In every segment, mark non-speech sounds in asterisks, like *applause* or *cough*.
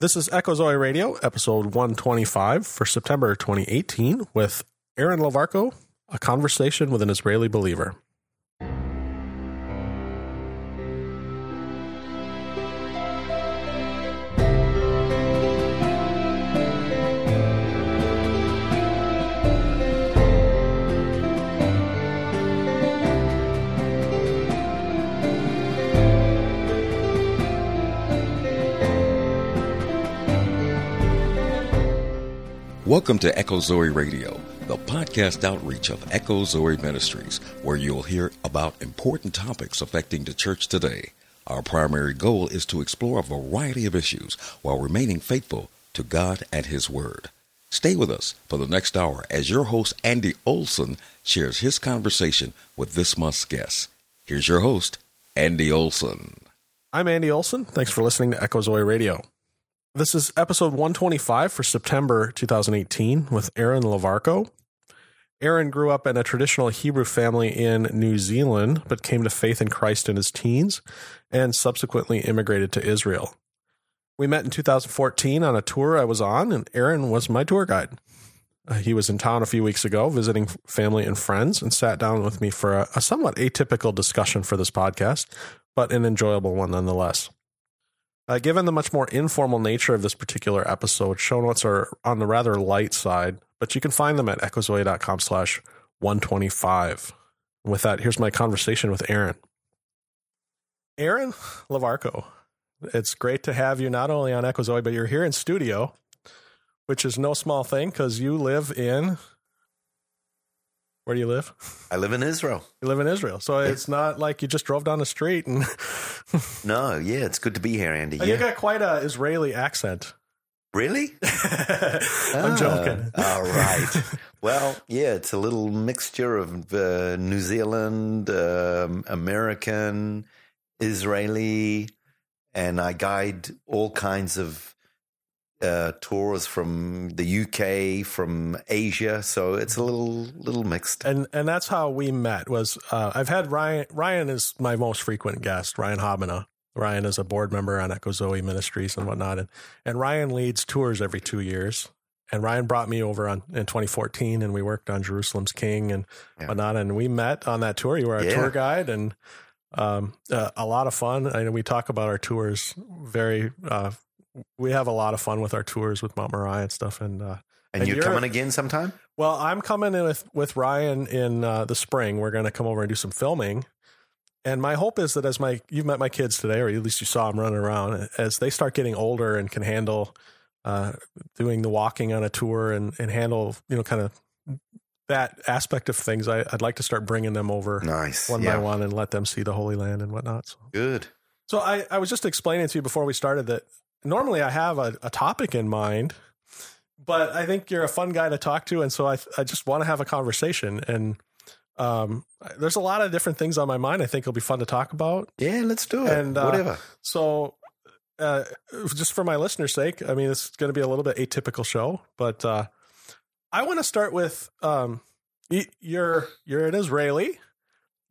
This is Echo Zoe Radio, episode 125 for September 2018, with Aaron Levarko, a conversation with an Israeli believer. Welcome to Echo Zoe Radio, the podcast outreach of Echo Zoe Ministries, where you'll hear about important topics affecting the church today. Our primary goal is to explore a variety of issues while remaining faithful to God and His Word. Stay with us for the next hour as your host, Andy Olson, shares his conversation with this month's guest. Here's your host, Andy Olson. I'm Andy Olson. Thanks for listening to Echo Zoe Radio. This is episode 125 for September 2018 with Aaron Levarko. Aaron grew up in a traditional Hebrew family in New Zealand, but came to faith in Christ in his teens and subsequently immigrated to Israel. We met in 2014 on a tour I was on, and Aaron was my tour guide. Uh, he was in town a few weeks ago visiting family and friends and sat down with me for a, a somewhat atypical discussion for this podcast, but an enjoyable one nonetheless. Uh, given the much more informal nature of this particular episode, show notes are on the rather light side, but you can find them at echozoe.com slash 125. With that, here's my conversation with Aaron. Aaron Levarko, it's great to have you not only on Echozoe, but you're here in studio, which is no small thing because you live in where do you live? I live in Israel. You live in Israel. So it's not like you just drove down the street and *laughs* No, yeah, it's good to be here, Andy. you Yeah. got quite a Israeli accent. Really? *laughs* I'm Ah, joking. All right. *laughs* Well, yeah, it's a little mixture of uh, New Zealand, um, American, Israeli, and I guide all kinds of uh, tours from the UK, from Asia. So it's a little little mixed. And and that's how we met was uh, I've had Ryan Ryan is my most frequent guest, Ryan Habbena. Ryan is a board member on Echo Zoe Ministries and whatnot. And and Ryan leads tours every two years. And Ryan brought me over on in 2014 and we worked on Jerusalem's King and Yeah. whatnot. And we met on that tour. You were a Yeah. tour guide and um, uh, a lot of fun. I know we talk about our tours very, uh, we have a lot of fun with our tours with Mount Moriah and stuff. And, uh, And, and you're, coming again sometime? well, I'm coming in with, with Ryan in uh, the spring. We're going to come over and do some filming. And my hope is that as my you've met my kids today, or at least you saw them running around, as they start getting older and can handle uh, doing the walking on a tour and, and handle you know kind of that aspect of things, I, I'd like to start bringing them over Nice. one yeah. by one and let them see the Holy Land and whatnot. So, Good. so I, I was just explaining to you before we started that normally I have a, a topic in mind, but I think you're a fun guy to talk to, and so I I just want to have a conversation. And um, there's a lot of different things on my mind. I think it'll be fun to talk about. Yeah, let's do it. And, uh, Whatever. So. Uh, just for my listeners' sake, I mean, it's going to be a little bit atypical show, but uh, I want to start with um, you're you're an Israeli,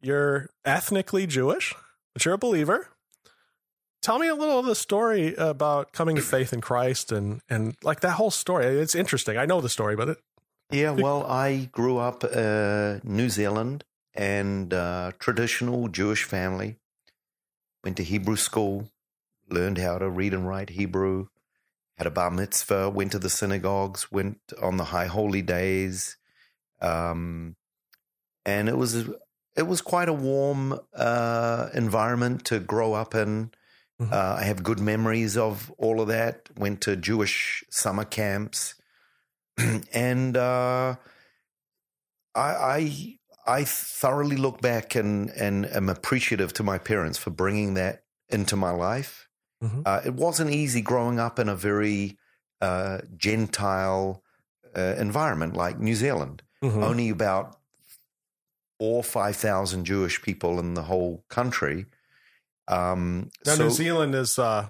you're ethnically Jewish, but you're a believer. Tell me a little of the story about coming to faith in Christ and and like that whole story. It's interesting. I know the story, but it, Yeah, well, I grew up uh, New Zealand and uh, traditional Jewish family. Went to Hebrew school, learned how to read and write Hebrew. Had a bar mitzvah. Went to the synagogues. Went on the high holy days, um, and it was it was quite a warm uh, environment to grow up in. Mhm. Uh, I have good memories of all of that. Went to Jewish summer camps *clears throat* and uh, I, I I thoroughly look back and and am appreciative to my parents for bringing that into my life. Mhm. Uh, it wasn't easy growing up in a very uh, gentile uh, environment like New Zealand. Mhm. Only about four five thousand Jewish people in the whole country. Um, now so- New Zealand is. Uh,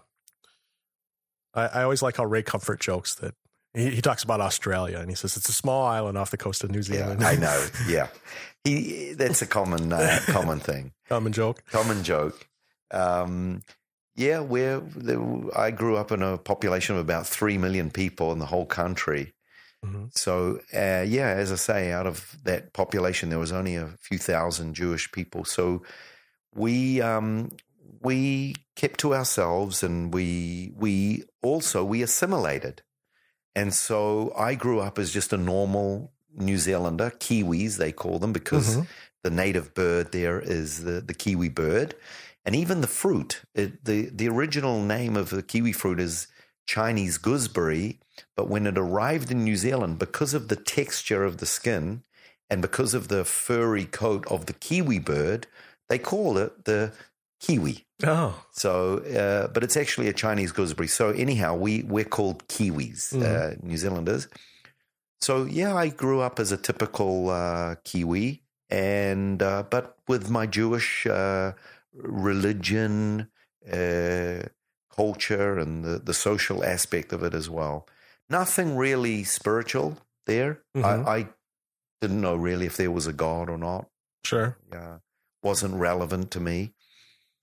I, I always like how Ray Comfort jokes that he, he talks about Australia and he says it's a small island off the coast of New yeah, Zealand. I know. *laughs* Yeah, he that's a common uh, common thing. Common joke. common joke. Um, Yeah, where I grew up in a population of about three million people in the whole country. Mm-hmm. So, uh, yeah, as I say, out of that population, there was only a few thousand Jewish people. So, we um, we kept to ourselves, and we we also we assimilated. And so, I grew up as just a normal New Zealander, Kiwis they call them, because mm-hmm. the native bird there is the the kiwi bird and even the fruit. It, the the original name of the kiwi fruit is Chinese gooseberry, but when it arrived in New Zealand, because of the texture of the skin and because of the furry coat of the kiwi bird, they call it the kiwi. Oh, so uh, but it's actually a Chinese gooseberry. So anyhow, we we're called Kiwis, mm. uh, New Zealanders. So yeah, I grew up as a typical uh, Kiwi, and uh, but with my Jewish uh, religion, uh, culture, and the, the social aspect of it as well. Nothing really spiritual there. Mm-hmm. I, I, didn't know really if there was a God or not. Sure. Yeah. Wasn't relevant to me.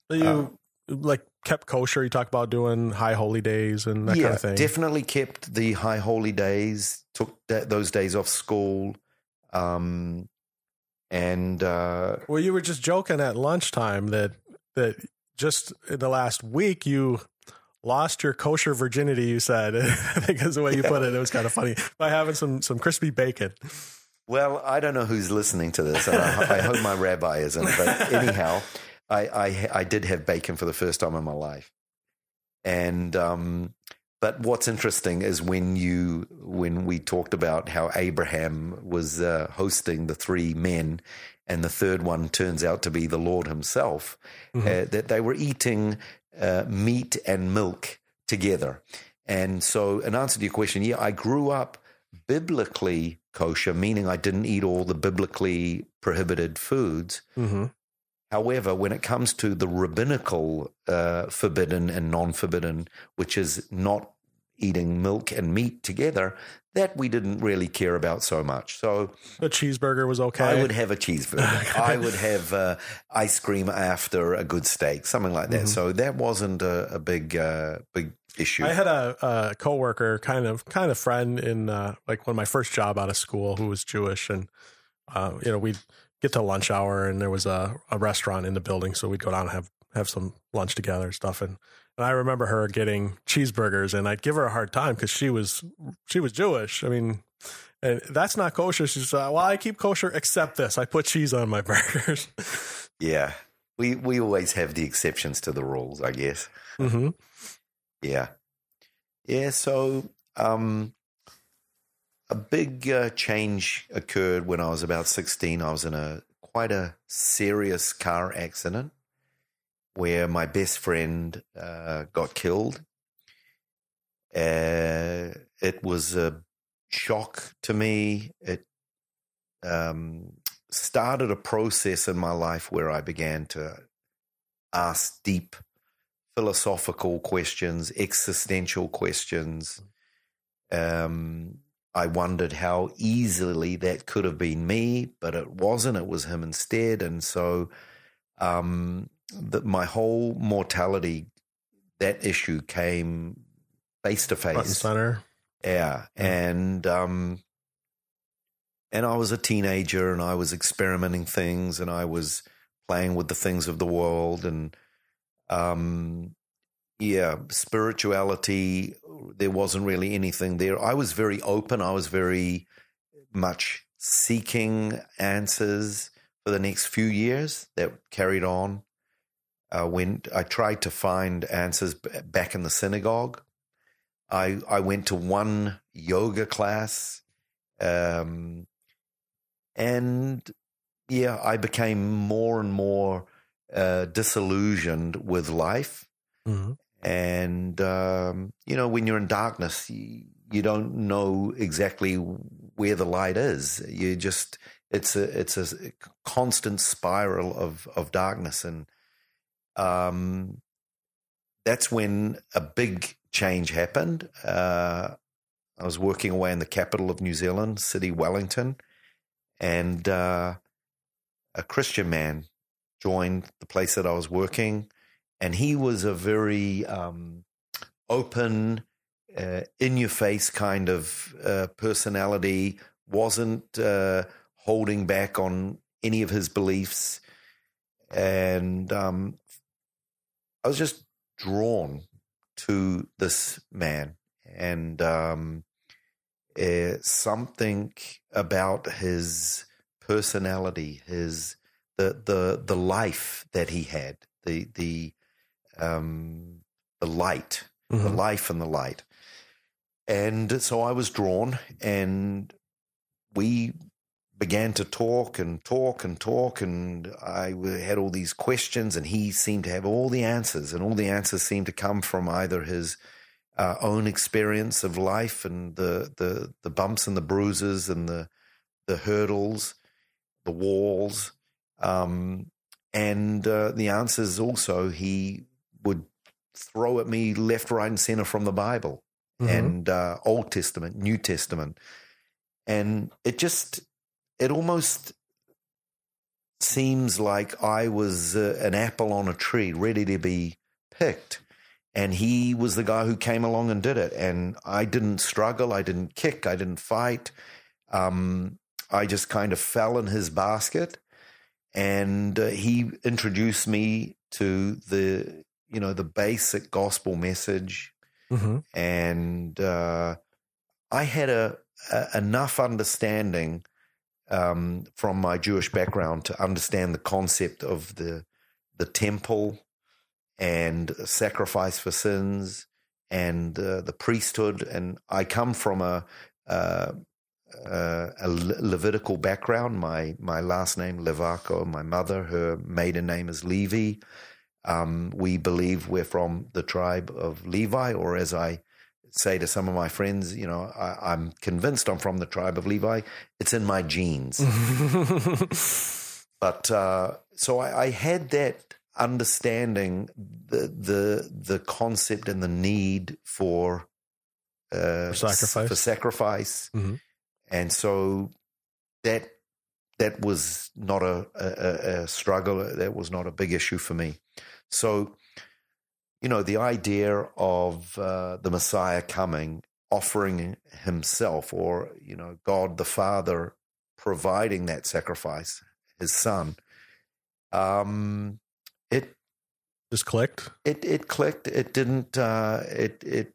You uh, like kept kosher. You talk about doing high holy days and that yeah, kind of thing. Definitely kept the high holy days. Took that, those days off school. Um, and uh, well, you were just joking at lunchtime that that just in the last week you lost your kosher virginity. You said, *laughs* I think is the way you yeah. put it. It was kind of funny by having some some crispy bacon. Well, I don't know who's listening to this, and I, I hope my rabbi isn't. But anyhow, I, I, I did have bacon for the first time in my life, and um, but what's interesting is when you when we talked about how Abraham was uh, hosting the three men, and the third one turns out to be the Lord Himself, mm-hmm. uh, that they were eating uh, meat and milk together. And so, in answer to your question, yeah, I grew up biblically kosher, meaning I didn't eat all the biblically prohibited foods. Mm-hmm. However, when it comes to the rabbinical uh, forbidden and non forbidden, which is not eating milk and meat together, that we didn't really care about so much. So a cheeseburger was okay. I would have a cheeseburger. *laughs* I would have uh, ice cream after a good steak, something like that. Mm-hmm. So that wasn't a, a big, uh, big issue. I had a, a coworker, kind of, kind of friend in uh, like when my first job out of school, who was Jewish, and uh, you know we'd get to lunch hour and there was a, a restaurant in the building. So we'd go down and have, have some lunch together and stuff. And, and I remember her getting cheeseburgers and I'd give her a hard time because she was, she was Jewish. I mean, and that's not kosher. She's uh, well, I keep kosher except this. I put cheese on my *laughs* burgers. yeah. We, we always have the exceptions to the rules, I guess. Mm-hmm. Yeah. Yeah. So, um, a big uh, change occurred when I was about 16. I was in a quite a serious car accident where my best friend uh, got killed. Uh, it was a shock to me. It um, started a process in my life where I began to ask deep philosophical questions, existential questions. Um, I wondered how easily that could have been me, but it wasn't. It was him instead. And so, um, that my whole mortality, that issue came face to face. center. Yeah. And, um, and I was a teenager and I was experimenting things and I was playing with the things of the world and, um, yeah, spirituality, there wasn't really anything there. I was very open. I was very much seeking answers for the next few years that carried on. Uh, when I tried to find answers back in the synagogue, I I went to one yoga class, um, and yeah, I became more and more uh, disillusioned with life. Mm-hmm. And, um, you know, when you're in darkness, you, you don't know exactly where the light is. You just, it's a, it's a constant spiral of, of darkness. And, um, that's when a big change happened. Uh, I was working away in the capital of New Zealand, city Wellington, and uh, a Christian man joined the place that I was working and he was a very um, open, uh, in your face kind of uh, personality. wasn't uh, holding back on any of his beliefs, and um, I was just drawn to this man, and um, uh, something about his personality, his the the the life that he had, the the um, the light, mm-hmm. the life and the light. And so I was drawn, and we began to talk and talk and talk, and I had all these questions, and he seemed to have all the answers, and all the answers seemed to come from either his uh, own experience of life and the the the bumps and the bruises and the the hurdles, the walls, um, and uh, the answers also he would throw at me left, right, and center from the Bible mm-hmm. and uh, Old Testament, New Testament, and it just it almost seems like I was uh, an apple on a tree, ready to be picked. And he was the guy who came along and did it. And I didn't struggle. I didn't kick. I didn't fight. Um, I just kind of fell in his basket. And uh, he introduced me to the, you know, the basic gospel message. Mm-hmm. And uh, I had a, a, enough understanding um, from my Jewish background to understand the concept of the the temple and sacrifice for sins and uh, the priesthood. And I come from a, uh, uh, a Levitical background. My my last name Levarko. My mother, her maiden name is Levy. Um, we believe we're from the tribe of Levi, or as I say to some of my friends, you know, I, am convinced I'm from the tribe of Levi. It's in my genes. *laughs* but uh, so I, I, had that understanding the the the concept and the need for uh, for sacrifice for sacrifice, mm-hmm. and so that that was not a, a, a struggle. That was not a big issue for me. So you know, the idea of uh, the Messiah coming, offering himself, or, you know, God the Father providing that sacrifice, his son, um, it just clicked. It it clicked. It didn't. Uh, it it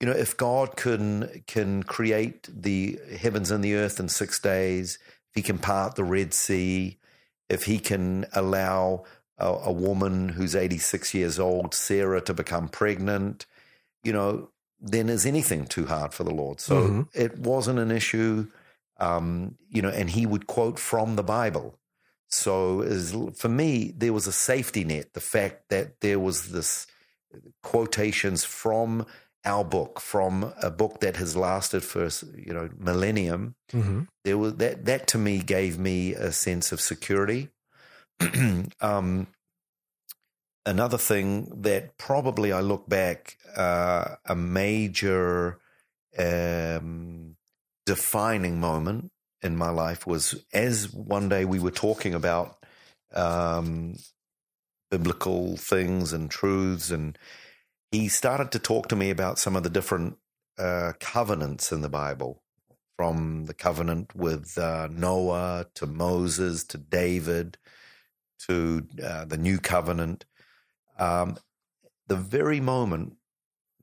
you know if God can can create the heavens and the earth in six days, if He can part the Red Sea, if He can allow a, a woman who's 86 years old, Sarah, to become pregnant, you know, then is anything too hard for the Lord? So mm-hmm. it wasn't an issue, um, you know, and he would quote from the Bible. So as, for me, there was a safety net. The fact that there was this quotations from our book, from a book that has lasted for you know millennium. Mm-hmm. There was that that to me gave me a sense of security. *clears throat* um, another thing that probably I look back uh, a major um, defining moment in my life was as one day we were talking about um, biblical things and truths, and he started to talk to me about some of the different uh, covenants in the Bible. From the covenant with uh, Noah to Moses to David, to uh, the new covenant, um, the very moment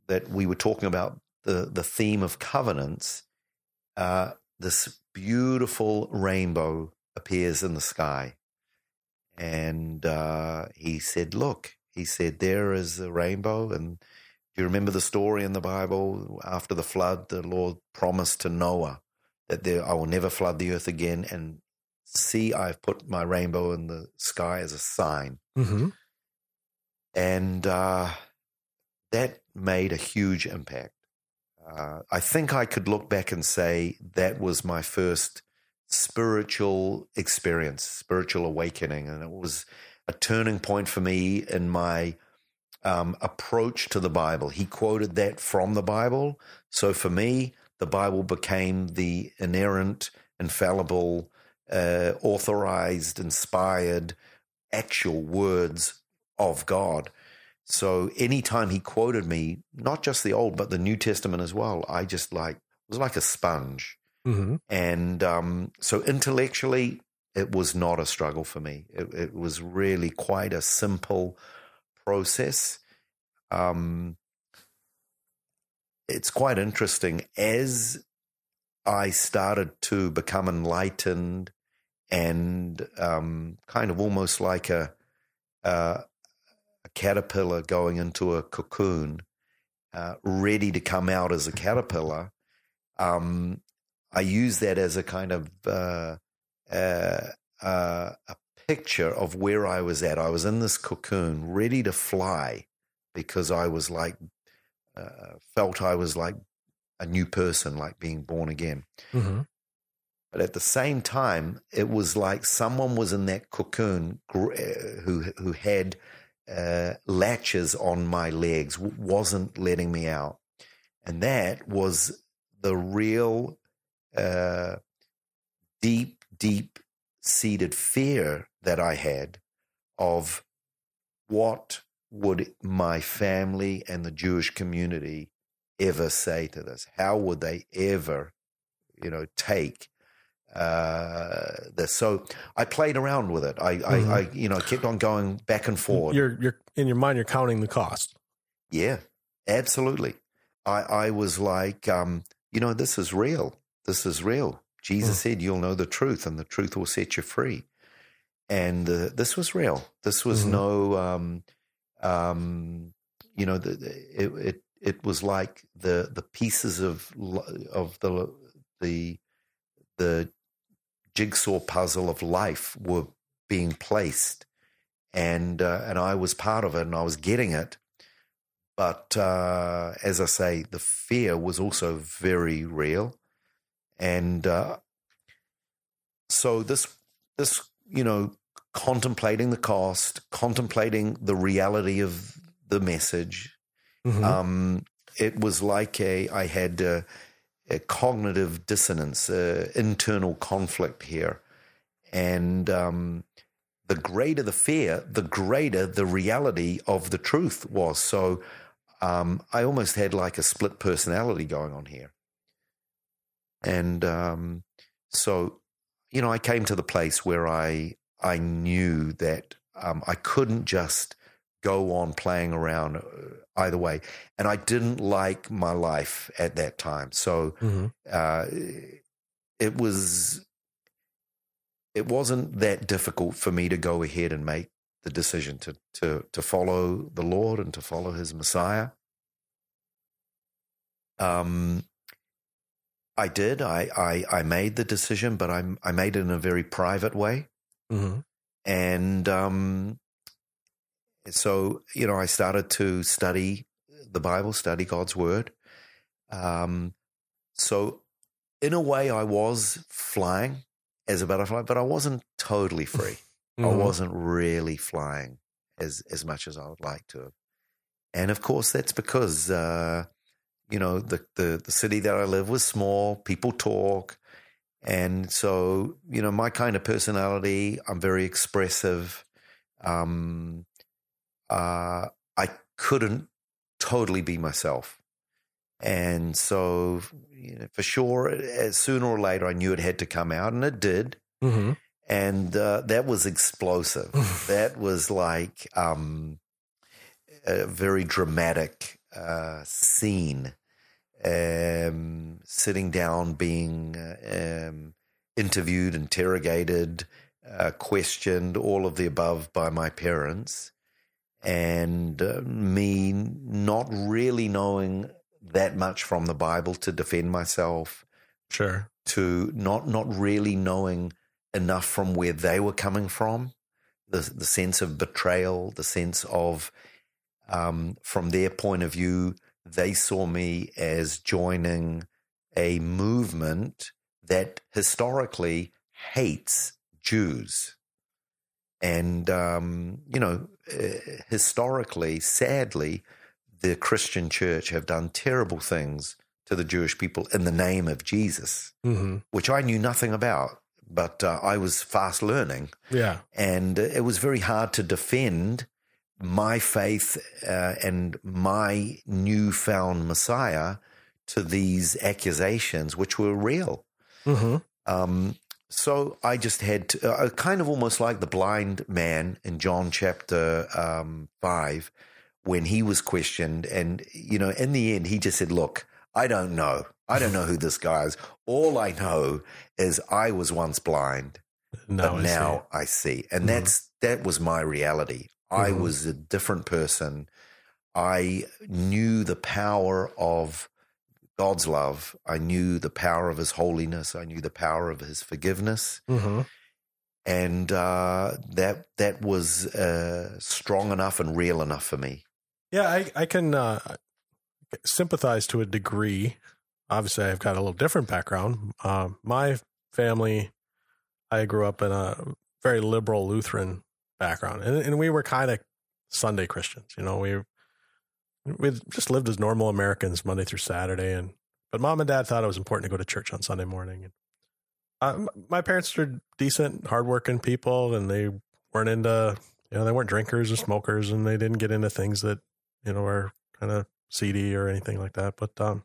that we were talking about the, the theme of covenants, uh, this beautiful rainbow appears in the sky. And uh, he said, Look, he said, there is a rainbow. And do you remember the story in the Bible? After the flood, the Lord promised to Noah that there, I will never flood the earth again. And see, I've put my rainbow in the sky as a sign. Mm-hmm. And uh, that made a huge impact. Uh, I think I could look back and say that was my first spiritual experience, spiritual awakening. And it was a turning point for me in my um, approach to the Bible. He quoted that from the Bible. So for me, the Bible became the inerrant, infallible uh, authorized, inspired, actual words of God. So anytime he quoted me, not just the Old, but the New Testament as well, I just like, was like a sponge. Mm-hmm. And um, so intellectually, it was not a struggle for me. It, it was really quite a simple process. Um, it's quite interesting as I started to become enlightened and um, kind of almost like a, uh, a caterpillar going into a cocoon, uh, ready to come out as a caterpillar. Um, I use that as a kind of uh, uh, uh, a picture of where I was at. I was in this cocoon, ready to fly, because I was like uh, felt I was like a new person, like being born again. Mm-hmm. But at the same time, it was like someone was in that cocoon uh, who who had uh, latches on my legs, wasn't letting me out, and that was the real uh, deep, deep seated fear that I had of what would my family and the Jewish community ever say to this? How would they ever, you know, take uh, this? So I played around with it. I, Mhm. I, I, you know, kept on going back and forth. You're you're in your mind. You're counting the cost. Yeah, absolutely. I, I was like, um, you know, this is real. This is real. Jesus said, "You'll know the truth, and the truth will set you free." And uh, this was real. This was Mhm. no, um, um, you know, the, the- it, it it was like the the pieces of of the the the jigsaw puzzle of life were being placed, and uh, and I was part of it, and I was getting it. But uh, as I say, the fear was also very real, and uh, so this this you know contemplating the cost, contemplating the reality of the message. Mhm. Um, it was like a I had a cognitive dissonance, internal conflict here, and um, the greater the fear, the greater the reality of the truth was. So um, I almost had like a split personality going on here, and um, so you know I came to the place where I I knew that um, I couldn't just go on playing around uh, either way, and I didn't like my life at that time. So Mhm. uh, it was it wasn't that difficult for me to go ahead and make the decision to to to follow the Lord and to follow His Messiah. Um, I did. I, I I made the decision, but I I made it in a very private way, Mhm. and um, so you know I started to study the Bible, study God's Word. Um, so in a way, I was flying as a butterfly, but I wasn't totally *laughs* free. I Mhm. wasn't really flying as as much as I would like to have. And of course, that's because uh, you know the, the the city that I live was small. People talk, and so you know my kind of personality. I'm very expressive. Um, uh, I couldn't totally be myself, and so you know, for sure, sooner or later, I knew it had to come out, and it did Mhm. and uh, that was explosive. *laughs* that was like um, a very dramatic uh, scene. Um, sitting down, being uh, um, interviewed, interrogated, uh, questioned, all of the above by my parents, and uh, me not really knowing that much from the Bible to defend myself Sure. to not not really knowing enough from where they were coming from, the the sense of betrayal, the sense of um, from their point of view, they saw me as joining a movement that historically hates Jews. And, um, you know, historically, sadly, the Christian church have done terrible things to the Jewish people in the name of Jesus, hmm which I knew nothing about, but uh, I was fast learning. Yeah. And it was very hard to defend my faith uh, and my newfound Messiah to these accusations, which were real. Mm-hmm. Um, so I just had to, uh, kind of almost like the blind man in John chapter um, five, when he was questioned. And, you know, in the end, he just said, Look, I don't know. I don't know who this guy is. All I know is I was once blind, Now but I now see. I see. And Mhm. that's that was my reality. I Mhm. was a different person. I knew the power of God's love. I knew the power of His holiness. I knew the power of His forgiveness, Mm-hmm. and uh, that that was uh, strong enough and real enough for me. Yeah, I, I can uh, sympathize to a degree. Obviously, I've got a little different background. Um, my family, I grew up in a very liberal Lutheran background, and, and we were kind of Sunday Christians. You know, we we just lived as normal Americans Monday through Saturday, and but mom and dad thought it was important to go to church on Sunday morning. And uh, m- my parents are decent, hardworking people, and they weren't into you know they weren't drinkers or smokers, and they didn't get into things that you know are kind of seedy or anything like that. But um,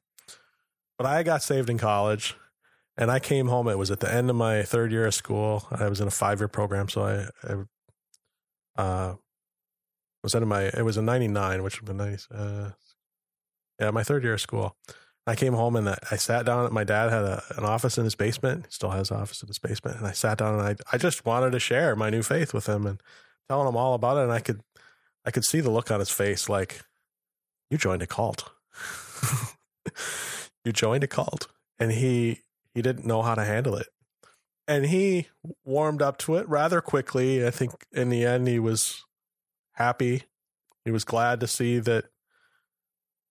but I got saved in college, and I came home. It was at the end of my third year of school. I was in a five year program, so I, I uh was in my it was in '99, which would have nice. Uh, yeah, my third year of school. I came home and I sat down. My dad had a, an office in his basement. He still has office in his basement. And I sat down and I I just wanted to share my new faith with him and telling him all about it. And I could I could see the look on his face, like you joined a cult. *laughs* you joined a cult, and he he didn't know how to handle it. And he warmed up to it rather quickly. I think in the end he was happy. He was glad to see that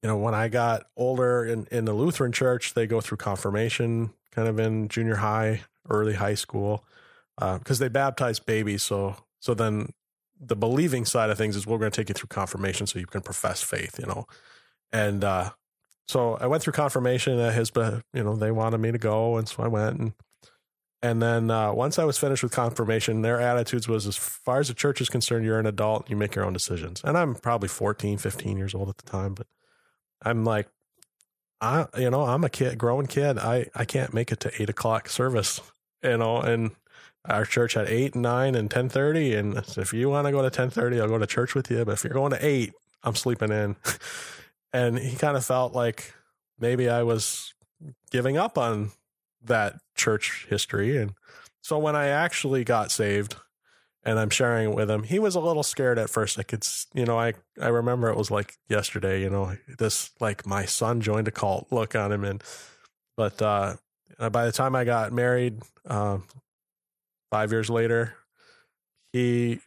you know, when I got older in, in the Lutheran church, they go through confirmation kind of in junior high, early high school, because they baptize babies. So, so then the believing side of things is we're going to take you through confirmation so you can profess faith, you know. And uh, so I went through confirmation at his, you know, they wanted me to go. And so I went. And, and then uh, once I was finished with confirmation, their attitudes was as far as the church is concerned, you're an adult, you make your own decisions. And I'm probably 14, 15 years old at the time, but I'm like, I, you know, I'm a kid, growing kid. I, I can't make it to eight o'clock service, you know, and our church had eight, and nine, and ten thirty. And if you want to go to ten thirty, I'll go to church with you. But if you're going to eight, I'm sleeping in. *laughs* and he kind of felt like maybe I was giving up on that church history. And so when I actually got saved, and I'm sharing it with him. He was a little scared at first. I could, you know, I I remember it was like yesterday. You know, this like my son joined a cult look on him, and but uh, by the time I got married, um, five years later, he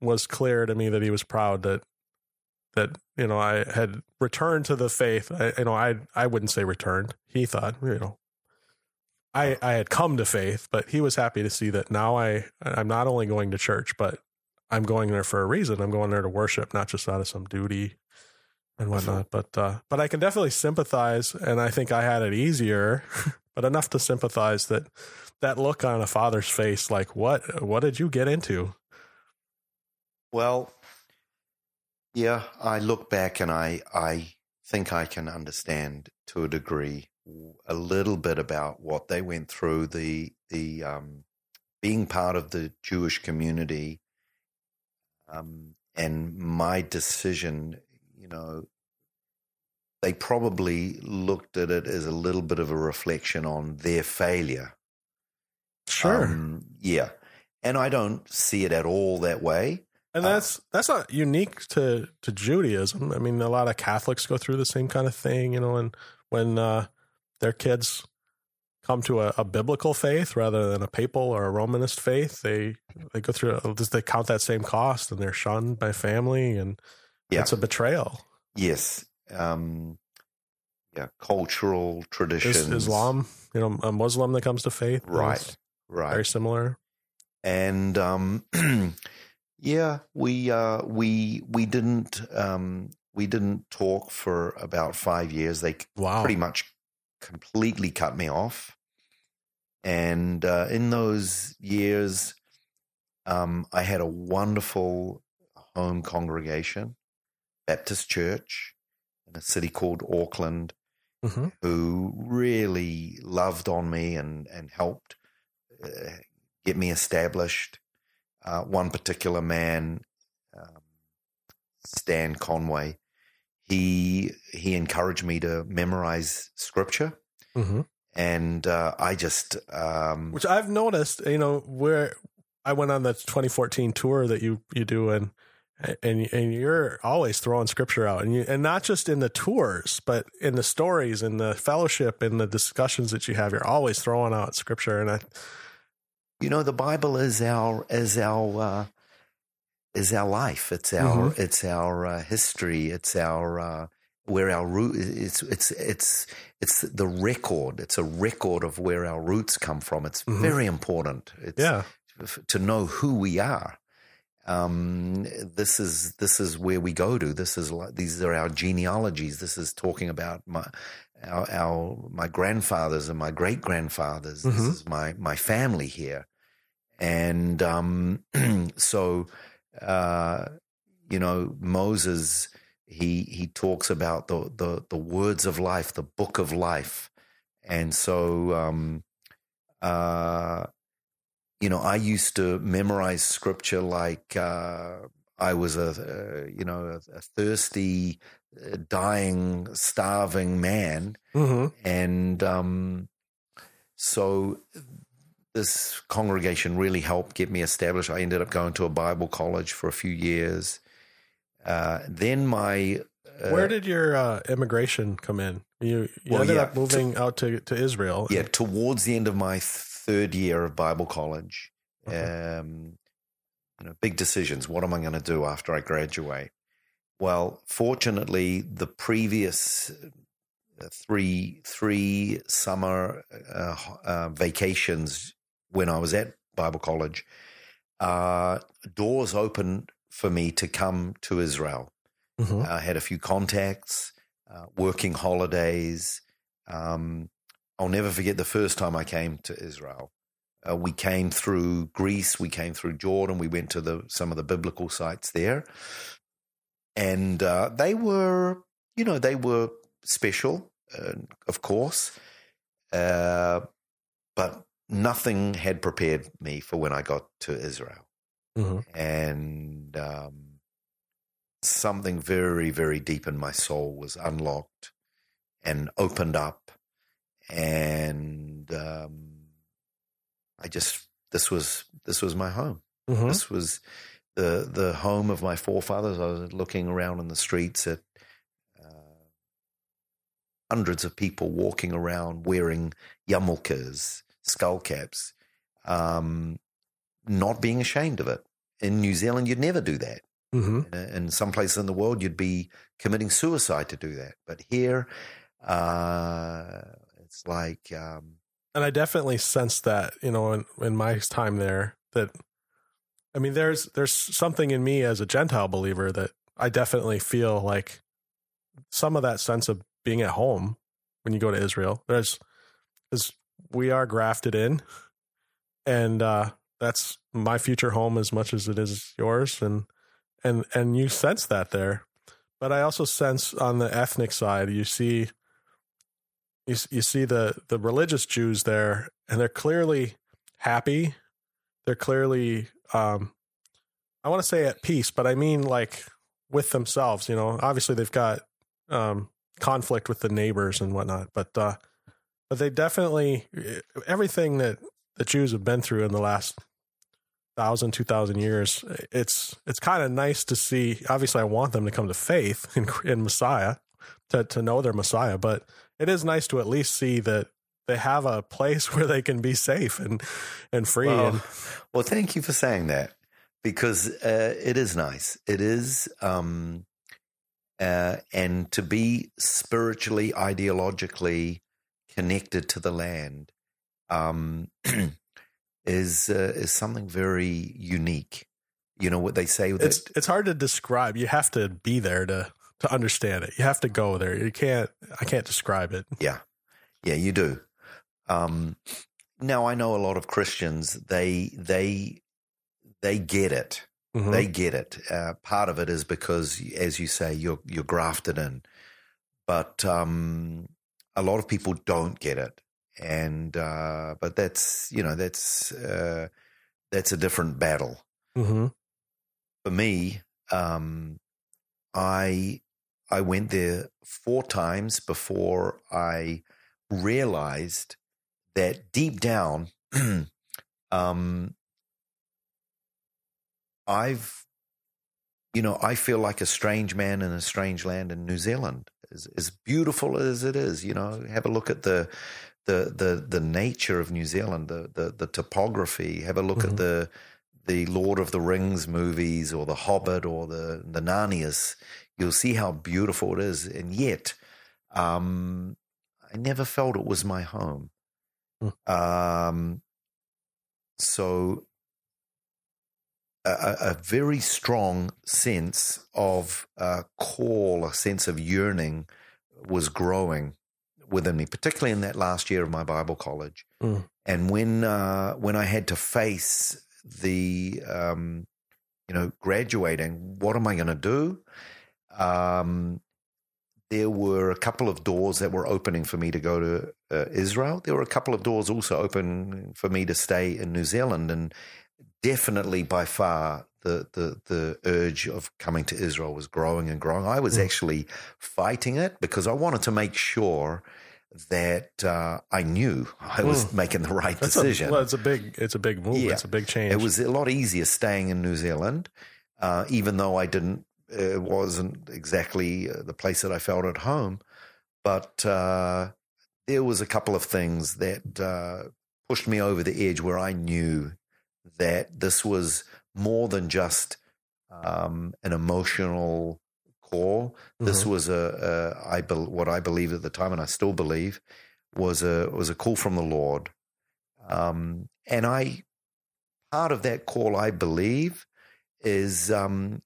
was clear to me that he was proud that that you know I had returned to the faith. I, you know, I I wouldn't say returned. He thought, you know, I I had come to faith, but he was happy to see that now I I'm not only going to church, but I'm going there for a reason. I'm going there to worship, not just out of some duty and whatnot. But uh, but I can definitely sympathize, and I think I had it easier, *laughs* but enough to sympathize that that look on a father's face, like what what did you get into? Well, yeah, I look back and I I think I can understand to a degree a little bit about what they went through the the um, being part of the Jewish community um, and my decision. You know, they probably looked at it as a little bit of a reflection on their failure. Sure, Um, yeah, and I don't see it at all that way. and that's that's not unique to to Judaism. I mean, a lot of Catholics go through the same kind of thing, you know, and when uh, their kids come to a, a, biblical faith rather than a papal or a Romanist faith, they they go through they count that same cost and they're shunned by family and Yeah. it's a betrayal. Yes. Um, yeah. Cultural Is, traditions. Islam, you know, a Muslim that comes to faith, Right. Right. Very similar. and um, *clears throat* yeah, we uh, we we didn't um, we didn't talk for about five years. They Wow. pretty much completely cut me off. And uh, in those years, um, I had a wonderful home congregation, Baptist Church, in a city called Auckland, hmm who really loved on me and and helped uh, get me established. Uh, one particular man, um, Stan Conway, he he encouraged me to memorize scripture, hmm and uh, I just um, Which I've noticed, you know, where I went on the 2014 tour that you you do, and and and you're always throwing scripture out, and you, and not just in the tours, but in the stories, in the fellowship, in the discussions that you have, you're always throwing out scripture, and I you know the Bible is our is our uh, is our life. It's our it's our uh, history. It's our uh, where our root. It's it's it's it's the record. It's a record of where our roots come from. It's Mhm. very important. It's, yeah, to know who we are. Um, this is this is where we go to. This is like these are our genealogies. This is talking about my our, our my grandfathers and my great grandfathers. This Mhm. is my my family here, and um, *clears throat* so uh, you know Moses. He he talks about the the the words of life, the book of life, and so um, uh, you know, I used to memorize scripture like uh, I was a, uh, you know, a, a thirsty, uh, dying, starving man, hmm and um, so this congregation really helped get me established. I ended up going to a Bible college for a few years. Uh, then my uh, where did your uh, immigration come in? You you Well, ended yeah. up moving out to to Israel. yeah towards the end of my third year of Bible college. Okay. Um, you know, big decisions. What am I going to do after I graduate? Well, fortunately, the previous uh, three three summer uh, uh, vacations when I was at Bible college, uh, doors opened for me to come to Israel. Mhm. I had a few contacts, uh, working holidays. Um, I'll never forget the first time I came to Israel. Uh, we came through Greece, we came through Jordan, we went to the some of the biblical sites there, and uh, they were, you know, they were special, uh, of course, uh, but nothing had prepared me for when I got to Israel Mhm. and um, something very, very deep in my soul was unlocked and opened up, and um, I just this was this was my home. Mhm. This was the the home of my forefathers. I was looking around in the streets at uh, hundreds of people walking around wearing yarmulkes, skull caps, um, not being ashamed of it. In New Zealand, you'd never do that. Mhm. In, in some places in the world, you'd be committing suicide to do that. But here, uh, it's like um, and I definitely sense that, you know, in, in my time there, that I mean, there's there's something in me as a Gentile believer that I definitely feel like some of that sense of being at home when you go to Israel. There's because we are grafted in, and uh, that's my future home as much as it is yours, and and and you sense that there. But I also sense on the ethnic side, you see you you see the the religious Jews there, and they're clearly happy. They're clearly, um, I want to say at peace, but I mean like with themselves. You know, obviously they've got um, conflict with the neighbors and whatnot, but uh, but they definitely everything that the Jews have been through in the last thousand, two thousand years. It's it's kind of nice to see. Obviously, I want them to come to faith *laughs* in, in Messiah to to know their Messiah, but it is nice to at least see that they have a place *laughs* where they can be safe and and free. Well, and well, thank you for saying that because uh, it is nice. It is, um, uh, and to be spiritually, ideologically connected to the land um, *clears throat* is uh, is something very unique. You know what they say that it's it's hard to describe. You have to be there to to understand it. You have to go there. You can't. I can't describe it. Yeah, yeah, you do. Um, now I know a lot of Christians. They they they get it. Mhm. They get it. Uh, part of it is because, as you say, you're you're grafted in, but um, a lot of people don't get it, and uh, but that's you know that's uh, that's a different battle Mhm. for me. Um, I I went there four times before I realized that deep down, *clears throat* um, I've, you know, I feel like a strange man in a strange land in New Zealand. As, as beautiful as it is, you know, have a look at the the the the nature of New Zealand, the the, the topography. Have a look Mhm. at the the Lord of the Rings movies or the Hobbit or the the Narnias. You'll see how beautiful it is, and yet, um, I never felt it was my home. Um, so a, a very strong sense of uh, call, a sense of yearning was growing within me, particularly in that last year of my Bible college. Mm. And when uh, when I had to face the um, you know graduating, what am I going to do? Um, there were a couple of doors that were opening for me to go to uh, Israel. There were a couple of doors also open for me to stay in New Zealand, and definitely by far the the the urge of coming to Israel was growing and growing. I was Mm. actually fighting it because I wanted to make sure that uh, I knew I was Mm. making the right That's decision. A, well, it's a big, it's a big move. Yeah. It's a big change. It was a lot easier staying in New Zealand, uh, even though I didn't. It wasn't exactly uh, the place that I felt at home, but uh, there was a couple of things that uh, pushed me over the edge where I knew that this was more than just um, an emotional call. This Mhm. was a, a I bel what I believed at the time, and I still believe was a was a call from the Lord. Um, and I part of that call, I believe, is um,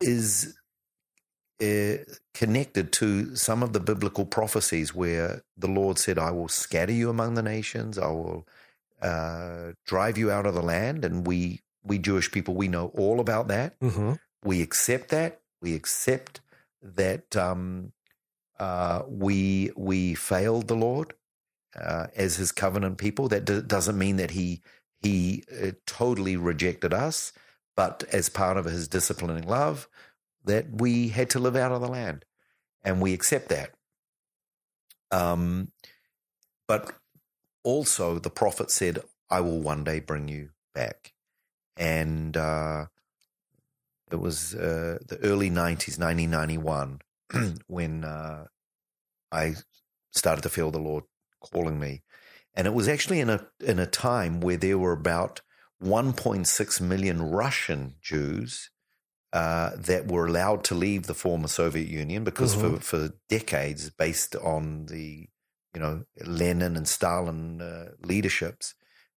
is uh, connected to some of the biblical prophecies where the Lord said, "I will scatter you among the nations. I will uh, drive you out of the land." And we we Jewish people we know all about that. Mhm. We accept that. We accept that um, uh, we we failed the Lord uh, as His covenant people. That d- doesn't mean that He He uh, totally rejected us, but as part of His disciplining love, that we had to live out of the land, and we accept that. Um, but also, the prophet said, "I will one day bring you back," and uh, it was uh, the early 90s, 1991, *clears throat* when uh, I started to feel the Lord calling me. And it was actually in a in a time where there were about 1.6 million Russian Jews uh, that were allowed to leave the former Soviet Union because for, for decades, based on the you know Lenin and Stalin uh, leaderships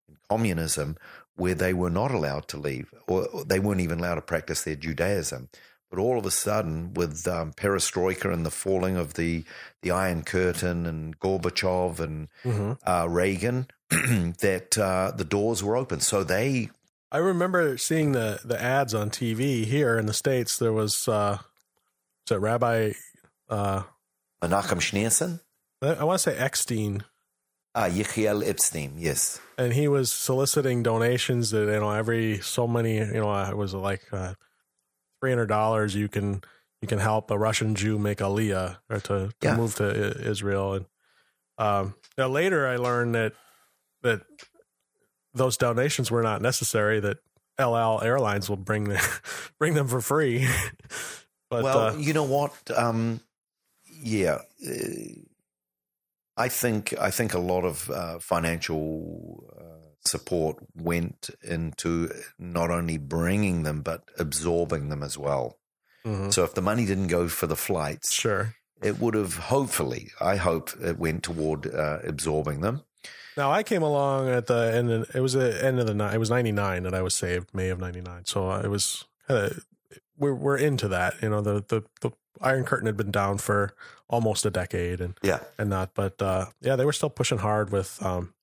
and communism, where they were not allowed to leave, or they weren't even allowed to practice their Judaism. But all of a sudden, with um, perestroika and the falling of the the Iron Curtain and Gorbachev and Mhm. uh, Reagan, *clears throat* that uh, the doors were open. So they, I remember seeing the the ads on TV here in the states. There was uh, was Rabbi? Uh, Menachem Schneerson, I, want to say Eckstein, ah, Yechiel Eckstein, yes, and he was soliciting donations that you know every so many you know it was like uh, three hundred dollars you can you can help a Russian Jew make aliyah or to, to Yeah. move to I- Israel and um, now later I learned that that those donations were not necessary that El Al Airlines will bring them *laughs* bring them for free *laughs* but well, uh, you know what? Um, yeah, uh, I think I think a lot of uh, financial uh, support went into not only bringing them but absorbing them as well. mhm, So if the money didn't go for the flights, sure it would have hopefully, I hope, it went toward uh, absorbing them. Now I came along at the end. Of, it was the end of the night. It was ninety nine that I was saved, May of ninety nine. So it was kind of we're we're into that. You know, the the the Iron Curtain had been down for almost a decade, and Yeah, and not, but uh, yeah, they were still pushing hard with um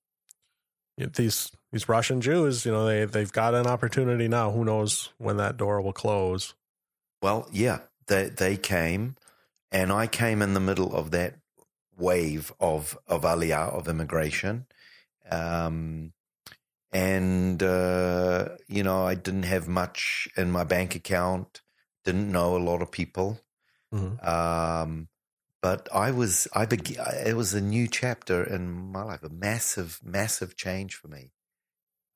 these these Russian Jews, you know, they they've got an opportunity now. Who knows when that door will close? Well, yeah, they they came, and I came in the middle of that wave of of aliyah of immigration, um, and uh, you know I didn't have much in my bank account, didn't know a lot of people, Mhm. um, but I was I beg- it was a new chapter in my life, a massive massive change for me.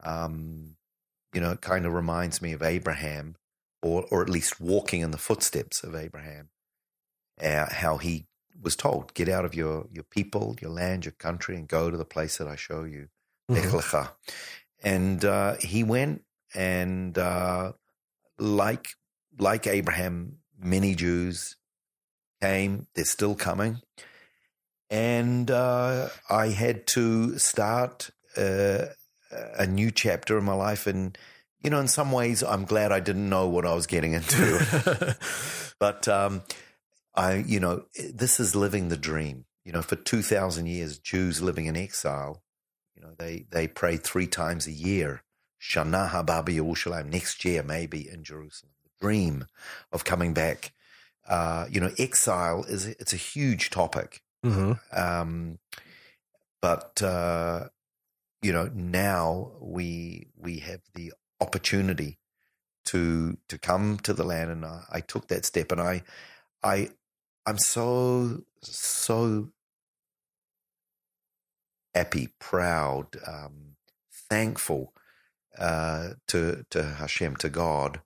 Um, you know, it kind of reminds me of Abraham, or or at least walking in the footsteps of Abraham. Uh, how he was told, "Get out of your your people, your land, your country, and go to the place that I show you." Mhm. And uh, he went, and uh, like like Abraham, many Jews came. They're still coming, and uh, I had to start uh, a new chapter in my life. And you know, in some ways, I'm glad I didn't know what I was getting into. *laughs* but um, I, you know, this is living the dream. You know, for two thousand years, Jews living in exile. You know, they they pray three times a year. Shana haba Yerushalayim. Next year, maybe in Jerusalem. Dream of coming back. Uh, you know, exile is it's a huge topic. Mhm. Um, but uh, you know, now we we have the opportunity to to come to the land, and I, I took that step, and I I I'm so so happy, proud, um, thankful uh, to to Hashem, to God,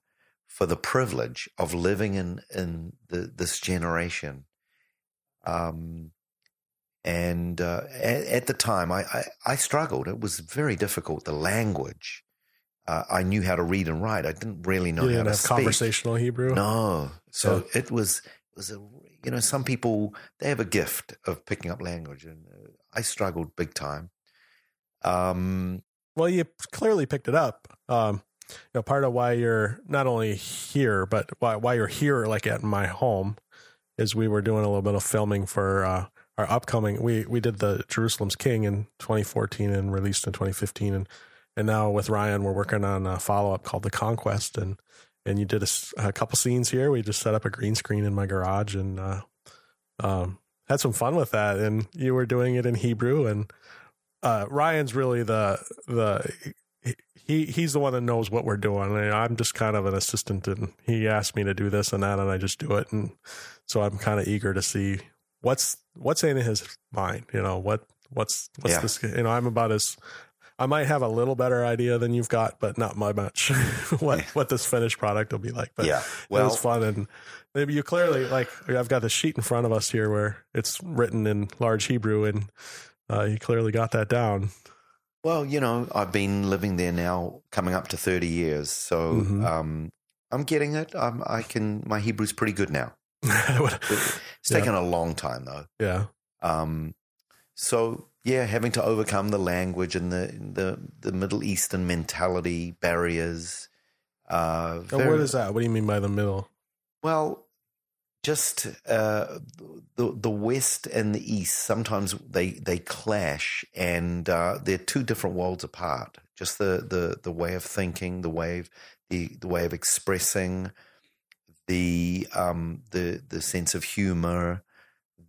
for the privilege of living in in the, this generation. Um, and uh, at, at the time, I, I I struggled. It was very difficult. The language. Uh, I knew how to read and write. I didn't really know how to speak. conversational Hebrew. No. So it was it was a you know some people they have a gift of picking up language, and uh, I struggled big time. Um, Well, you clearly picked it up. Um, you know, part of why you're not only here, but why why you're here, like at my home, is we were doing a little bit of filming for uh, our upcoming. We we did the Jerusalem's King in 2014 and released in 2015, and and now with Ryan, we're working on a follow up called The Conquest, and and you did a couple scenes here. We just set up a green screen in my garage and uh, um, had some fun with that. And you were doing it in Hebrew, and uh, Ryan's really the the he he's the one that knows what we're doing. And I'm just kind of an assistant, and he asked me to do this and that, and I just do it. And so I'm kind of eager to see what's what's in his mind. You know what what's what's Yeah. this? You know, I'm about as I might have a little better idea than you've got, but not my much. *laughs* what what this finished product will be like. But yeah. well, it was fun and maybe you clearly like I've got the sheet in front of us here where it's written in large Hebrew and uh, you clearly got that down. Well, you know, I've been living there now, coming up to thirty years. So Mhm. um, I'm getting it. I'm, I can. My Hebrew's pretty good now. *laughs* It's Yeah. taken a long time though. yeah. Um, so yeah, having to overcome the language and the the, the Middle Eastern mentality barriers. Uh, very- what is that? What do you mean by the middle? Well, just uh, the the West and the East sometimes they they clash, and uh, they're two different worlds apart. Just the the the way of thinking, the way of the the way of expressing, the um the the sense of humor,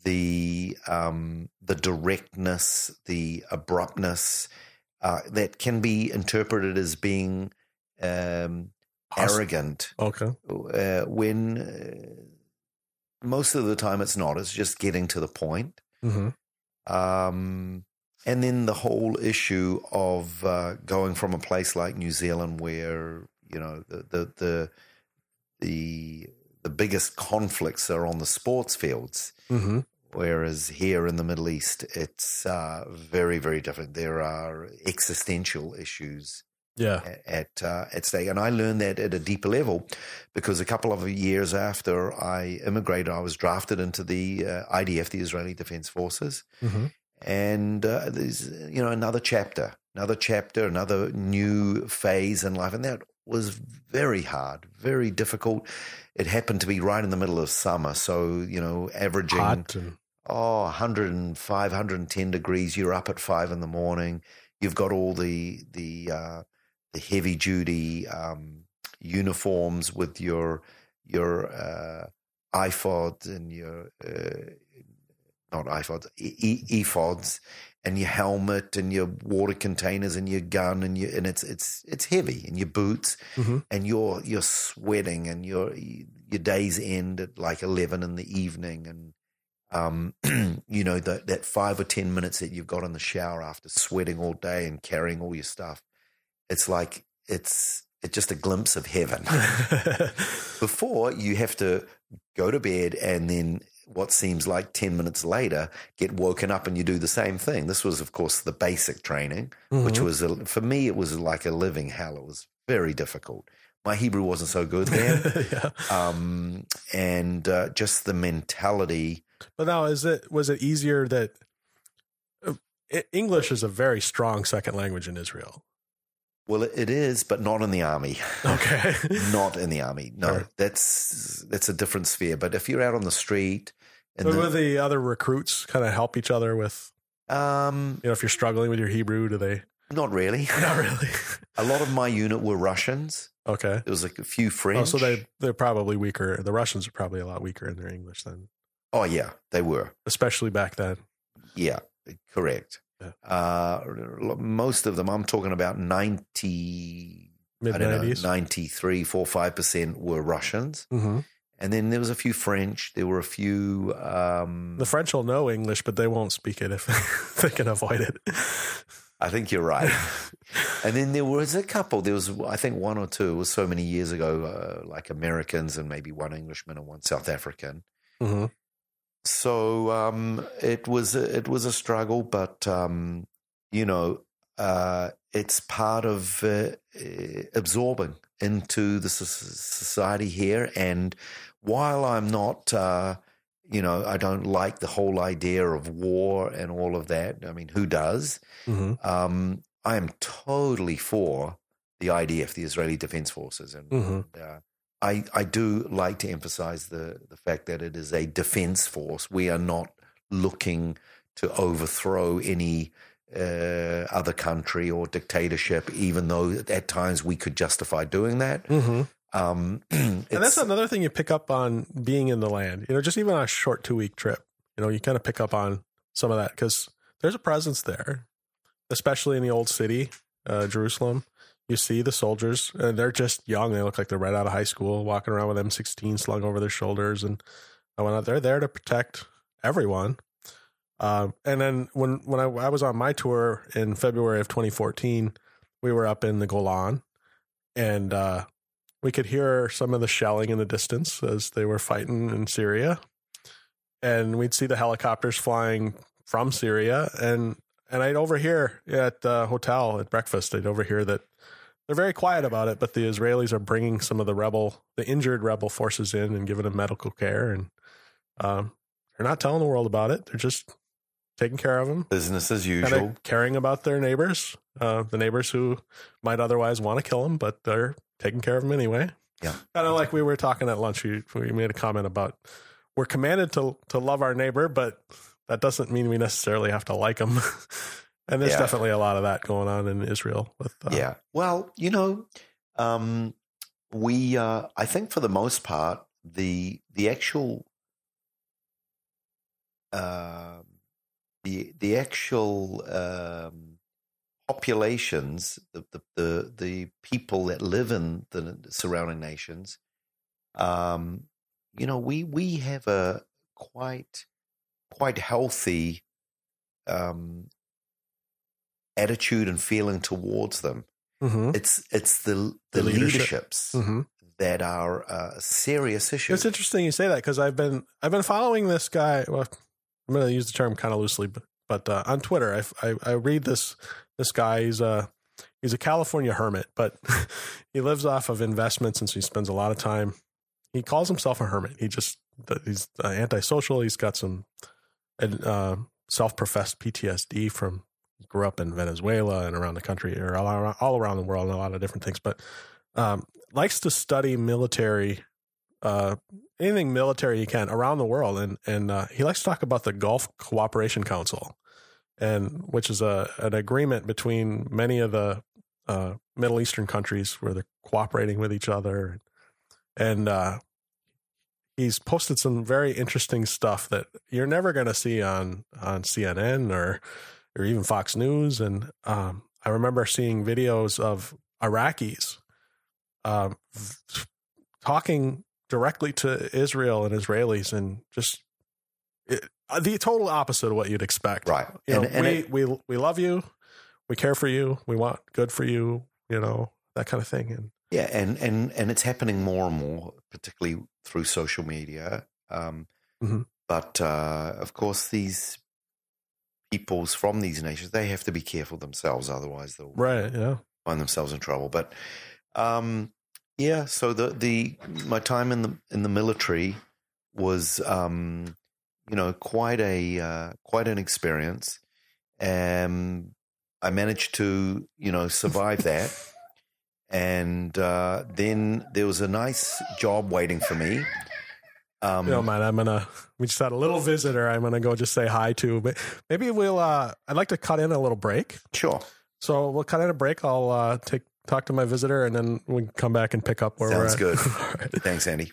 the um the directness, the abruptness uh, that can be interpreted as being um, arrogant Okay. uh, when uh, most of the time it's not. It's just getting to the point. hmm Um, and then the whole issue of uh, going from a place like New Zealand, where you know the the the the, the biggest conflicts are on the sports fields, hmm whereas here in the Middle East, it's uh, very very different. There are existential issues Yeah. at uh, at stake. And I learned that at a deeper level because a couple of years after I immigrated, I was drafted into the uh, IDF, the Israeli Defense Forces, hmm and uh, there's you know another chapter, another chapter, another new phase in life, and that was very hard, very difficult. It happened to be right in the middle of summer, so you know, averaging Hot and oh 105 110 degrees you're up at five in the morning you've got all the the uh, the heavy duty um, uniforms with your your uh, iPod and your uh, not iPods, e- ephods, and your helmet and your water containers and your gun and your and it's it's it's heavy and your boots Mhm. and you're you're sweating and your your days end at like eleven in the evening and um *clears throat* you know that that five or ten minutes that you've got in the shower after sweating all day and carrying all your stuff, it's like it's it's just a glimpse of heaven. *laughs* Before you have to go to bed and then what seems like 10 minutes later get woken up and you do the same thing. This was, of course, the basic training, which Mhm. was, a, for me, it was like a living hell. It was very difficult. My Hebrew wasn't so good then. *laughs* yeah. um, and uh, just the mentality. But now, is it was it easier that uh, English is a very strong second language in Israel? Well, it, is, but not in the army. Okay. *laughs* not in the army. No, Sure. that's that's a different sphere. But if you're out on the street, and But the, will the other recruits kind of help each other with, um, you know, if you're struggling with your Hebrew, do they? not really. *laughs* Not really. *laughs* A lot of my unit were Russians. okay. There was like a few French. Oh, so they they're probably weaker. The Russians are probably a lot weaker in their English than, Oh yeah, they were. especially back then. Yeah, correct. Yeah. Uh, most of them, I'm talking about 90, Mid I don't know, nineties. 93, 4, 5% were Russians. Mm-hmm. And then there was a few French. There were a few. Um, The French will know English, but they won't speak it if *laughs* they can avoid it. I think you're right. *laughs* and then there was a couple. There was, I think, one or two. It was so many years ago, uh, like Americans and maybe one Englishman and one South African. hmm So um, it was it was a struggle, but um, you know, uh, it's part of uh, absorbing into the society here. And while I'm not, uh, you know, I don't like the whole idea of war and all of that. I mean, who does? hmm Um, I am totally for the IDF, the Israeli Defense Forces, and, Mhm. uh, I I do like to emphasize the the fact that it is a defense force. We are not looking to overthrow any uh, other country or dictatorship, even though at times we could justify doing that. hmm Um, *clears throat* And that's another thing you pick up on being in the land. You know, just even on a short two week trip, you know, you kind of pick up on some of that because there's a presence there, especially in the old city, uh, Jerusalem. You see the soldiers, and they're just young. They look like they're right out of high school, walking around with M16 slung over their shoulders, and I went out. They're there to protect everyone. Um, and then when when I, I was on my tour in February of 2014, we were up in the Golan, and uh, we could hear some of the shelling in the distance as they were fighting in Syria, and we'd see the helicopters flying from Syria, and and I'd overhear at the hotel at breakfast, I'd overhear that they're very quiet about it, but the Israelis are bringing some of the rebel, the injured rebel forces in and giving them medical care, and um, they're not telling the world about it. They're just taking care of them business as usual. caring about their neighbors, uh, the neighbors who might otherwise want to kill them, but they're taking care of them anyway. Yeah. kind of like we were talking at lunch. We, we made a comment about we're commanded to to love our neighbor, but that doesn't mean we necessarily have to like them. *laughs* and there's Yeah. definitely a lot of that going on in Israel. With uh, yeah. Well, you know, um, we uh, I think for the most part the the actual uh, the the actual um, populations, the, the the the people that live in the surrounding nations, um, you know, we we have a quite quite healthy um, attitude and feeling towards them. hmm It's it's the the, The leadership. leaderships hmm that are a serious issue. It's interesting you say that because I've been I've been following this guy. Well, I'm going to use the term kind of loosely, but but uh, on Twitter, I, I I read this this guy. He's a he's a California hermit, but *laughs* he lives off of investments, and so he spends a lot of time. He calls himself a hermit. He just he's uh, antisocial. He's got some uh, self-professed PTSD from grew up in Venezuela and around the country or all around, all around the world and a lot of different things, but um, likes to study military uh, anything military he can around the world, and and uh, he likes to talk about the Gulf Cooperation Council and which is a an agreement between many of the uh, Middle Eastern countries where they're cooperating with each other, and uh, he's posted some very interesting stuff that you're never going to see on on CNN or or even Fox News. And um, I remember seeing videos of Iraqis um, talking directly to Israel and Israelis, and just it, uh, the total opposite of what you'd expect. Right. You know, And- and we, it- we we love you, we care for you, we want good for you. You know that kind of thing. And Yeah, and and and it's happening more and more, particularly through social media. Um, Mhm. But uh, of course, these peoples from these nations they have to be careful themselves, otherwise they'll right, yeah, find themselves in trouble. But um, yeah, so the the my time in the in the military was um, you know quite a uh, quite an experience. Um, I managed to you know survive that, *laughs* and uh, then there was a nice job waiting for me. Um, you don't mind. I'm gonna. We just had a little visitor. I'm gonna go just say hi to. But maybe we'll. uh I'd like to cut in a little break. sure, So we'll cut in a break. I'll uh take talk to my visitor, and then we can come back and pick up where Sounds we're at. good. *laughs* All right. thanks, Andy.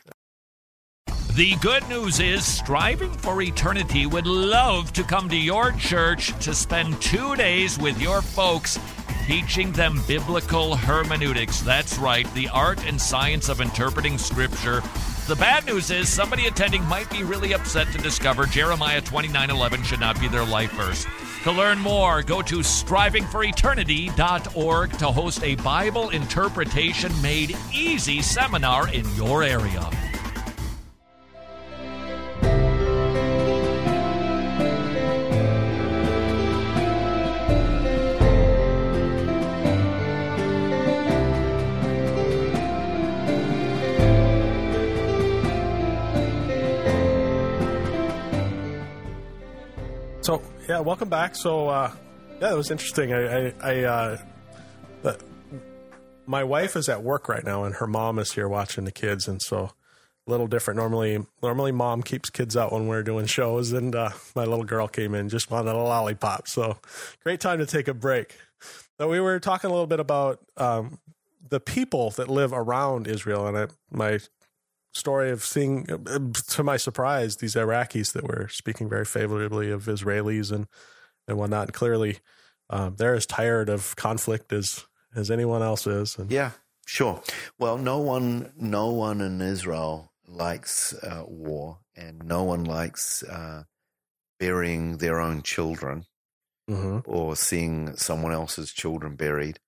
The good news is Striving for Eternity would love to come to your church to spend two days with your folks teaching them biblical hermeneutics. That's right, the art and science of interpreting Scripture. The bad news is somebody attending might be really upset to discover Jeremiah 29:11 should not be their life verse. To learn more, go to strivingforeternity.org to host a Bible interpretation made easy seminar in your area. Yeah, welcome back. So uh yeah, it was interesting. I I, I uh my wife is at work right now and her mom is here watching the kids and so a little different. Normally normally mom keeps kids out when we're doing shows and uh my little girl came in just wanted a lollipop. So great time to take a break. So we were talking a little bit about um the people that live around Israel and I, my story of seeing, uh, to my surprise, these Iraqis that were speaking very favorably of Israelis and and whatnot. And clearly, um, they're as tired of conflict as as anyone else is. And Yeah, sure. Well, no one, no one in Israel likes uh, war, and no one likes uh, burying their own children Mhm. or seeing someone else's children buried.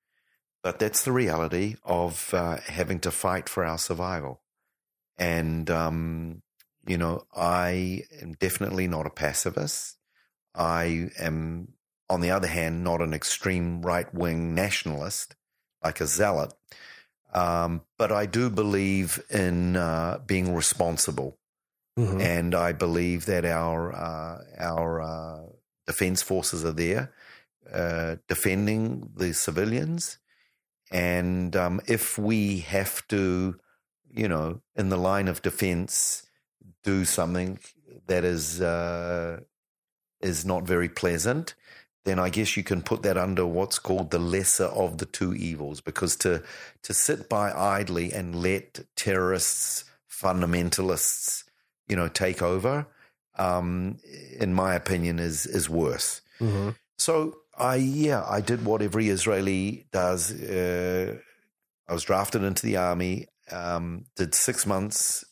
But that's the reality of uh, having to fight for our survival. And um, you know, I am definitely not a pacifist. I am, on the other hand, not an extreme right wing nationalist like a zealot. Um, but I do believe in uh, being responsible, Mhm. and I believe that our uh, our uh, defense forces are there uh, defending the civilians, and um, if we have to, you know, in the line of defense, do something that is uh, is not very pleasant, then I guess you can put that under what's called the lesser of the two evils. Because to to sit by idly and let terrorists, fundamentalists, you know, take over, um, in my opinion, is is worse. Mhm. So I yeah, I did what every Israeli does. Uh, I was drafted into the army, um, did six months,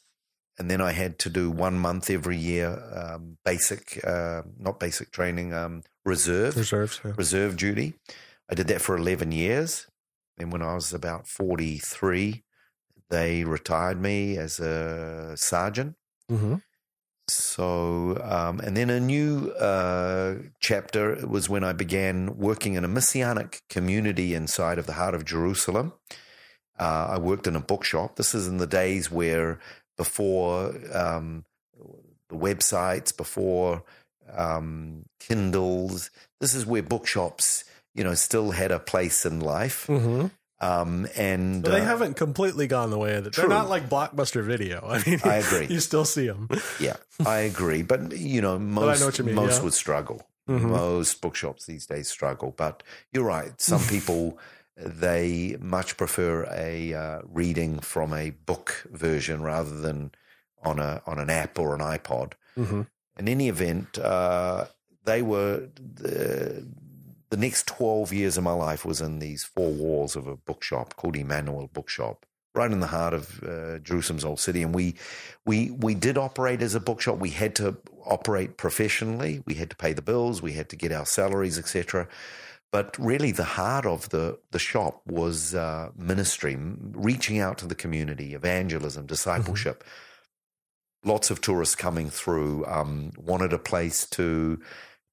and then I had to do one month every year, um, basic, uh, not basic training, um, reserve Reserves. yeah. reserve duty. I did that for 11 years. And when I was about 43, they retired me as a sergeant. Mhm. So, um, and then a new uh, chapter was when I began working in a messianic community inside of the heart of Jerusalem. Uh, I worked in a bookshop. This is in the days where before um, the websites, before um, Kindles, this is where bookshops, you know, still had a place in life. Mhm. Um, and So they uh, haven't completely gone the way of it. They're not like blockbuster video. *laughs* I mean, I agree. You still see them. Yeah, I agree. But you know, most know mean, most yeah. would struggle. Mhm. Most bookshops these days struggle, but you're right. Some *laughs* people they much prefer a uh, reading from a book version rather than on a on an app or an iPod. hmm In any event, uh, they were the, the next 12 years of my life was in these four walls of a bookshop called Emmanuel Bookshop, right in the heart of uh, Jerusalem's old city. And we, we, we did operate as a bookshop. We had to operate professionally. We had to pay the bills. We had to get our salaries, etc. But really, the heart of the, the shop was uh, ministry, reaching out to the community, evangelism, discipleship. Lots of tourists coming through um, wanted a place to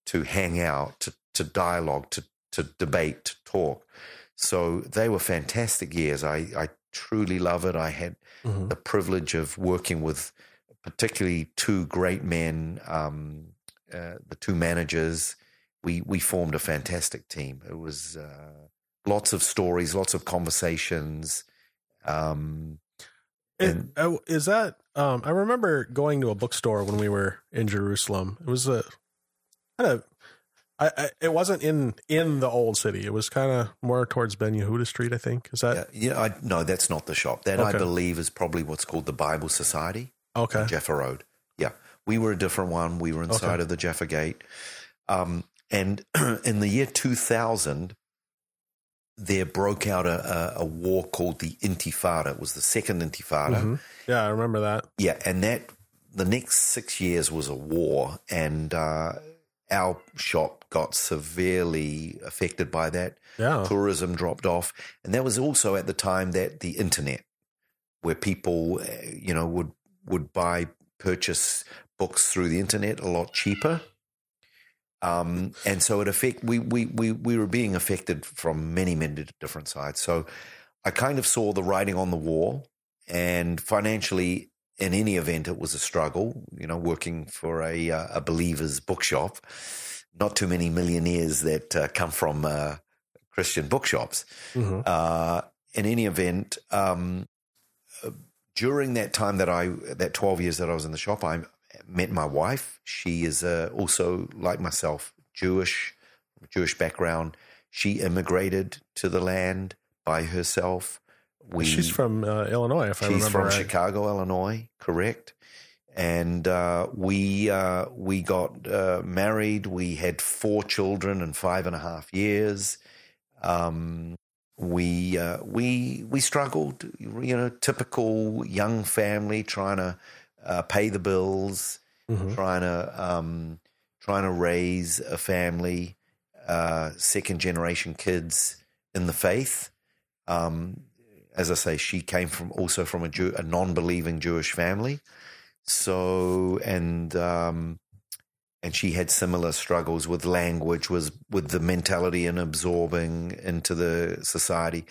to hang out, to to dialogue, to to debate, to talk. So they were fantastic years. I, I truly love it. I had hmm the privilege of working with particularly two great men, um, uh, the two managers. We we formed a fantastic team. It was uh, lots of stories, lots of conversations. Um, And- oh, is that? Um, I remember going to a bookstore when we were in Jerusalem. It was a kind of. I, I, it wasn't in in the old city. It was kind of more towards Ben Yehuda Street. I think is that yeah, yeah, I, no, that's not the shop. That I believe is probably what's called the Bible Society. okay? Jaffa Road. Yeah, we were a different one. We were inside Okay. of the Jaffa Gate, um, and *clears throat* in the year 2000, there broke out a, a, a war called the Intifada. It was the second Intifada. Mhm. Yeah, I remember that. Yeah, and that the next six years was a war, and uh, our shop got severely affected by that Yeah. tourism dropped off, and that was also at the time that the internet, where people, uh, you know, would would buy purchase books through the internet a lot cheaper. Um, and so it affect we, we we we were being affected from many many different sides. So I kind of saw the writing on the wall, and financially, in any event, it was a struggle. You know, working for a uh, a believers bookshop, not too many millionaires that uh, come from uh, Christian bookshops. hmm Uh, in any event, um, during that time that I, that 12 years that I was in the shop, I met my wife. She is uh, also, like myself, Jewish, Jewish background. She immigrated to the land by herself. We, She's from uh, Illinois, if I She's remember from right. Chicago, Illinois, correct? And uh, we uh, we got uh, married. We had four children in five and a half years. Um, we uh, we we struggled, you know, typical young family trying to uh, pay the bills, Mhm. trying to um, trying to raise a family, uh, second generation kids in the faith. Um, as I say, she came from also from a, Jew, a non-believing Jewish family. So and um, and she had similar struggles with language, was with the mentality and absorbing into the society.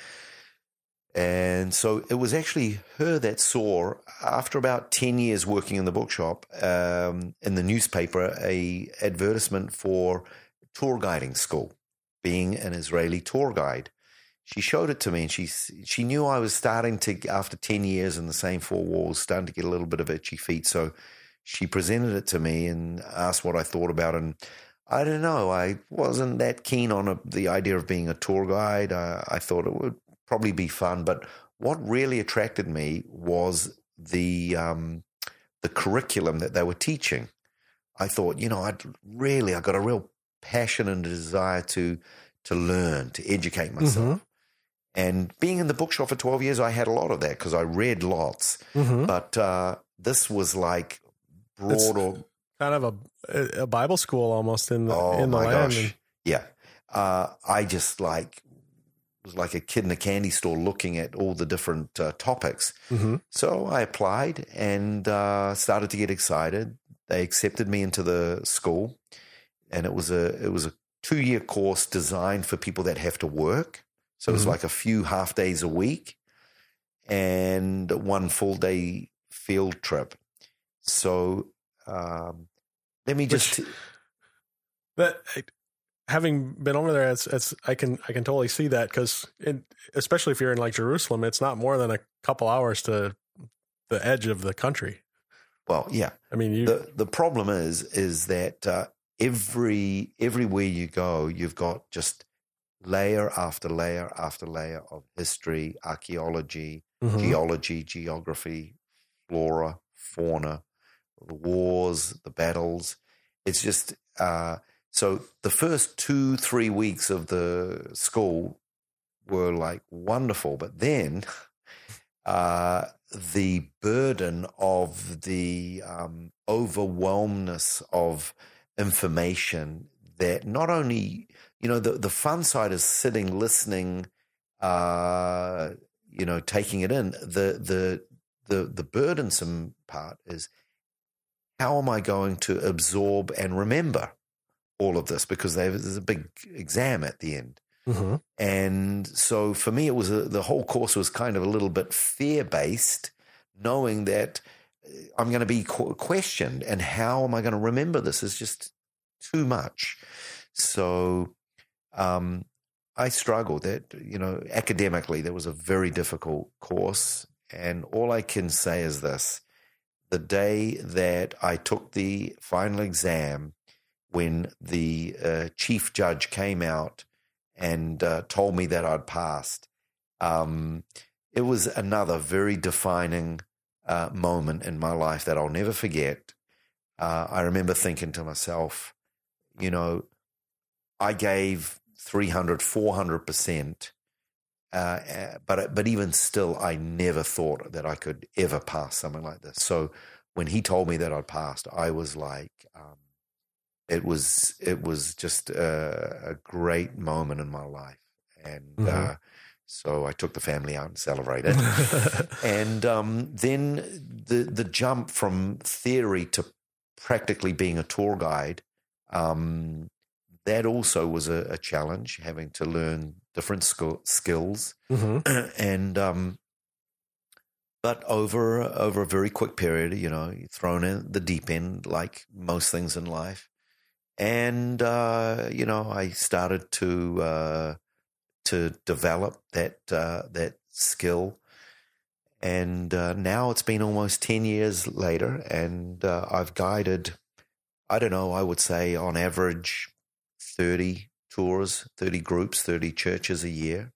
And so it was actually her that saw, after about 10 years working in the bookshop, um, in the newspaper, a advertisement for tour guiding school, being an Israeli tour guide. She showed it to me and she, she knew I was starting to, after 10 years in the same four walls, starting to get a little bit of itchy feet. So she presented it to me and asked what I thought about it. And I don't know, I wasn't that keen on a, the idea of being a tour guide. I, I thought it would probably be fun, but what really attracted me was the um, the curriculum that they were teaching. I thought, you know, I'd really, I got a real passion and desire to to learn, to educate myself. And being in the bookshop for twelve years, I had a lot of that because I read lots. Mhm. But uh, this was like It's- broad or Kind of a a Bible school almost in the oh in the my land. gosh, yeah. Uh, I just like was like a kid in a candy store looking at all the different uh, topics. hmm So I applied and uh, started to get excited. They accepted me into the school, and it was a it was a two year course designed for people that have to work. So it was Mhm. like a few half days a week, and one full day field trip. So um, let me just That having been over there, it's it's I can I can totally see that because especially if you're in like Jerusalem, it's not more than a couple hours to the edge of the country. well, yeah. I mean, you the the problem is is that uh, every everywhere you go, you've got just layer after layer after layer of history, archaeology, Mhm. geology, geography, flora, fauna, the wars, the battles. It's just uh, so the first two, three weeks of the school were like wonderful, but then *laughs* uh, the burden of the um, overwhelmness of information that not only you know the the fun side is sitting listening uh you know taking it in. The the the the burdensome part is how am i going to absorb and remember all of this because there's a big exam at the end Mhm. and so for me, it was a, the whole course was kind of a little bit fear based, knowing that uh, I'm going to be qu- questioned, and how am I going to remember this? Is just too much. So um, I struggled. That you know, academically, there was a very difficult course, and all I can say is this: the day that I took the final exam, when the uh, chief judge came out and uh, told me that I'd passed. Um, it was another very defining uh, moment in my life that I'll never forget. Uh, I remember thinking to myself, you know, I gave 300, 400%, uh, but, but even still, I never thought that I could ever pass something like this. So when he told me that I'd passed, I was like, um, it was it was just a, a great moment in my life, and Mhm. uh, so I took the family out and celebrated. *laughs* and um, then the the jump from theory to practically being a tour guide, um, that also was a, a challenge, having to learn different skill, skills Mhm. *clears throat* and um, but over over a very quick period, you know, thrown in the deep end, like most things in life, and uh, you know, I started to uh, to develop that uh, that skill, and uh, now it's been almost ten years later, and uh, I've guided, I don't know, I would say on average, thirty tours, thirty groups, thirty churches a year.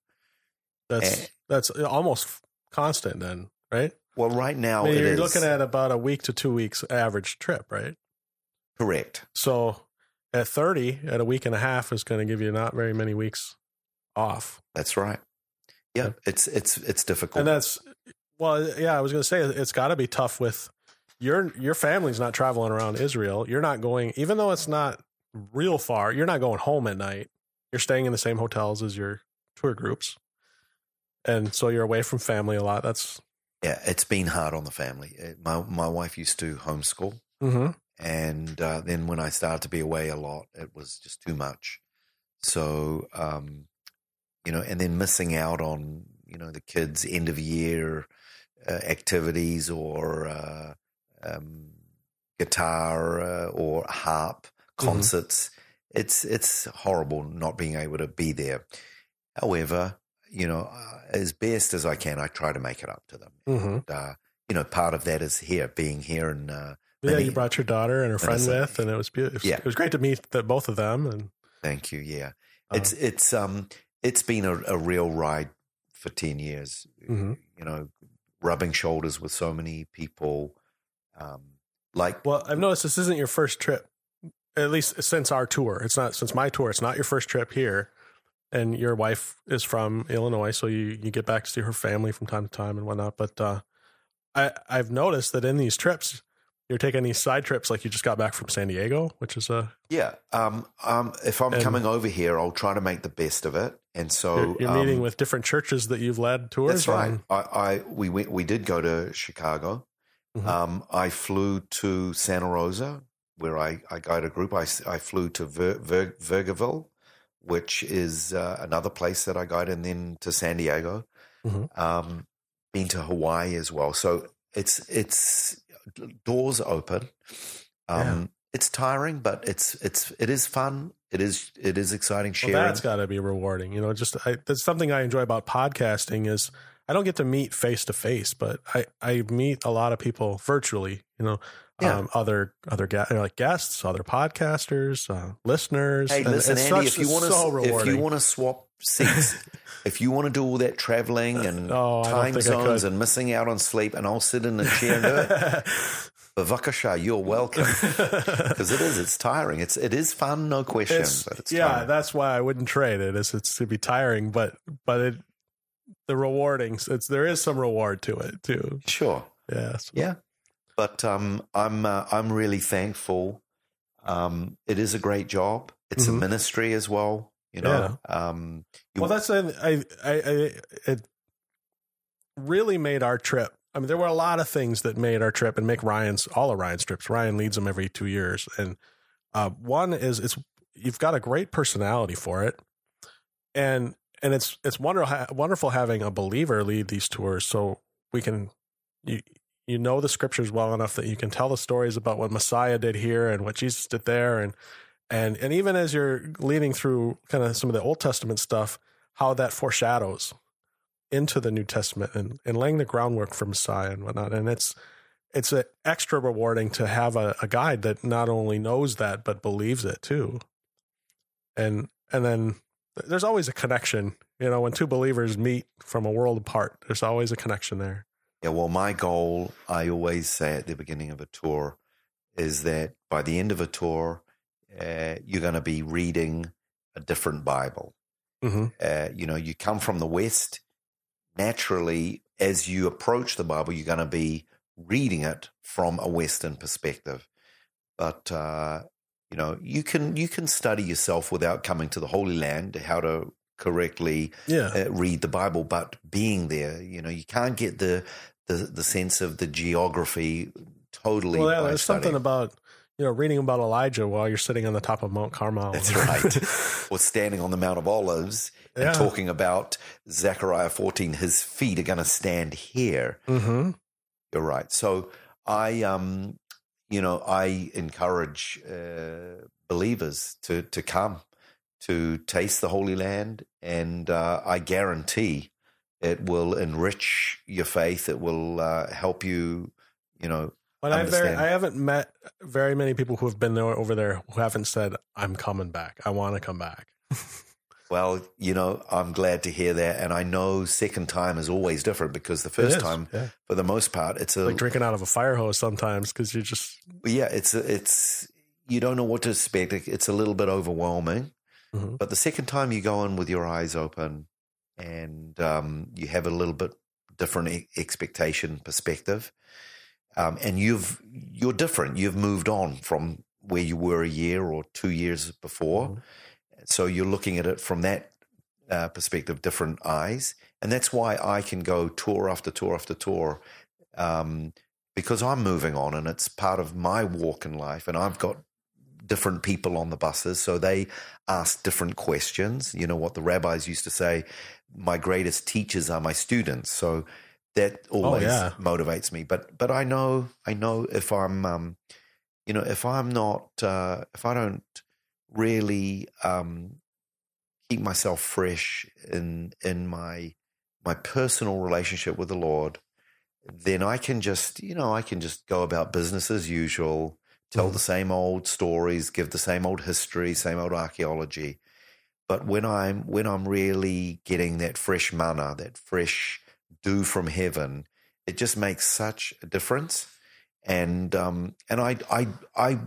That's Eh. that's almost constant then, right? Well, right now I mean, you're is looking at about a week to two weeks average trip, right? correct. So at 30, at a week and a half is going to give you not very many weeks off. That's right. Yeah, it's it's it's difficult. And that's well, yeah, I was going to say it's got to be tough with your your family's not traveling around Israel. You're not going even though it's not real far. You're not going home at night. You're staying in the same hotels as your tour groups. And so you're away from family a lot. That's yeah, it's been hard on the family. Uh, My my wife used to homeschool, mhm. And uh, then when I started to be away a lot, it was just too much. So, um, you know, and then missing out on you know the kids' end of year uh, activities or uh, um, guitar uh, or harp concerts. It's it's horrible not being able to be there. However, you know, uh, as best as I can, I try to make it up to them. Mhm. And, uh, you know, part of that is here, being here and uh, Yeah, Many- you brought your daughter and her friend Minnesota. with, and it was beautiful. Yeah. It was great to meet the, both of them. And Thank you. Yeah, uh, it's it's um it's been a, a real ride for ten years. Mhm. You know, rubbing shoulders with so many people. Um, like well, I've noticed this isn't your first trip, at least since our tour. It's not since my tour. It's not your first trip here. And your wife is from Illinois, so you, you get back to see her family from time to time and whatnot. But uh, I I've noticed that in these trips, you're taking these side trips. Like you just got back from San Diego, which is a yeah, um, um, if I'm coming over here, I'll try to make the best of it. And so you're, you're um, meeting with different churches that you've led tours. That's right. I, I we went, we did go to Chicago. Mhm. Um, I flew to Santa Rosa, where I, I guided a group. I, I flew to Ver, which is uh, another place that I guided, and then to San Diego. Mhm. Um, been to Hawaii as well. So it's it's doors open. Um, Yeah. It's tiring, but it's it's it is fun. It is it is exciting Well, that's got to be rewarding. You know, just I, that's something I enjoy about podcasting is I don't get to meet face to face, but I I meet a lot of people virtually. You know, Yeah. um, other other ga- like guests, other podcasters, uh, listeners. Hey, and listen, Andy, such- if you want to, so if you want to swap seats, if you want to do all that traveling and *laughs* Oh, time zones and missing out on sleep, and I'll sit in the chair and do it. *laughs* Bavakasha, you're welcome. *laughs* Because it is, it's tiring. It's it is fun, no question, but it's yeah, tiring. that's why I wouldn't trade it. Is it's to be tiring, but but it the rewarding. It's there is some reward to it too. sure. Yes. Yeah, but um, I'm uh, I'm really thankful. Um, it is a great job. It's Mhm. a ministry as well. You know, um, you- Well, that's I, I, I, I, it really made our trip. I mean, there were a lot of things that made our trip and make Ryan's all of Ryan's trips. Ryan leads them every two years, and uh, one is it's you've got a great personality for it, and and it's it's wonderful wonderful having a believer lead these tours, so we can you you know the scriptures well enough that you can tell the stories about what Messiah did here and what Jesus did there, and and and even as you're leading through kind of some of the Old Testament stuff, how that foreshadows into the New Testament and, and laying the groundwork for Messiah and whatnot. And it's it's a extra rewarding to have a, a guide that not only knows that but believes it too. And and then there's always a connection. You know, when two believers meet from a world apart, there's always a connection there. Yeah, well, my goal, I always say at the beginning of a tour, is that by the end of a tour, uh, you're going to be reading a different Bible. Mm-hmm. Uh, you know, you come from the West, naturally, as you approach the Bible, you're going to be reading it from a Western perspective. But uh, you know, you can you can study yourself without coming to the Holy Land how to correctly Yeah. uh, read the Bible, but being there, you know, you can't get the the, the sense of the geography totally. well, yeah, there's studying. something about you know reading about Elijah while you're sitting on the top of Mount Carmel. That's *laughs* right. or standing on the Mount of Olives and Yeah. talking about Zechariah 14, his feet are going to stand here. mm-hmm. You're right. So I, um, you know, I encourage uh, believers to to come to taste the Holy Land, and uh, I guarantee it will enrich your faith. It will uh, help you, you know. But I very. I haven't met very many people who have been there over there who haven't said I'm coming back. I want to come back. *laughs* Well, you know, I'm glad to hear that, and I know second time is always different because the first time, yeah. for the most part, it's a like drinking out of a fire hose sometimes because you just yeah, it's a, it's you don't know what to expect. It's a little bit overwhelming. Mhm. But the second time you go in with your eyes open and um, you have a little bit different e- expectation perspective, um, and you've you're different. You've moved on from where you were a year or two years before, Mhm. so you're looking at it from that uh, perspective, different eyes, and that's why I can go tour after tour after tour. Um, because I'm moving on and it's part of my walk in life, and I've got different people on the buses, so they ask different questions. You know what the rabbis used to say: "My greatest teachers are my students." So that always yeah. motivates me. But but I know I know if I'm um, you know if I'm not uh, if I don't really um, keep myself fresh in in my my personal relationship with the Lord, then I can just you know I can just go about business as usual, tell Mhm. the same old stories, give the same old history, same old archaeology. But when I'm when I'm really getting that fresh manna, that fresh dew from heaven, it just makes such a difference. And um, and I I I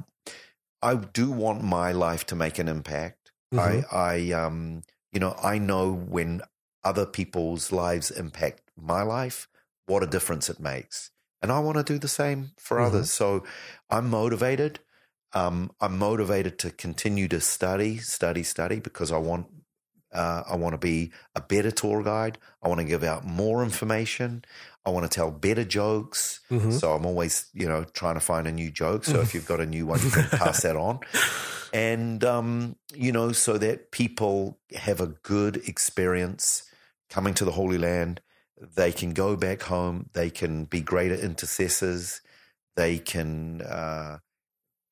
I do want my life to make an impact. Mhm. I I um you know I know when other people's lives impact my life, what a difference it makes. And I want to do the same for Mhm. others. So I'm motivated. Um, I'm motivated to continue to study, study, study because I want uh, I want to be a better tour guide. I want to give out more information. I want to tell better jokes. Mhm. So I'm always, you know, trying to find a new joke. So if you've got a new one, you can pass that on. And, um, you know, so that people have a good experience coming to the Holy Land. They can go back home. They can be greater intercessors. They can uh,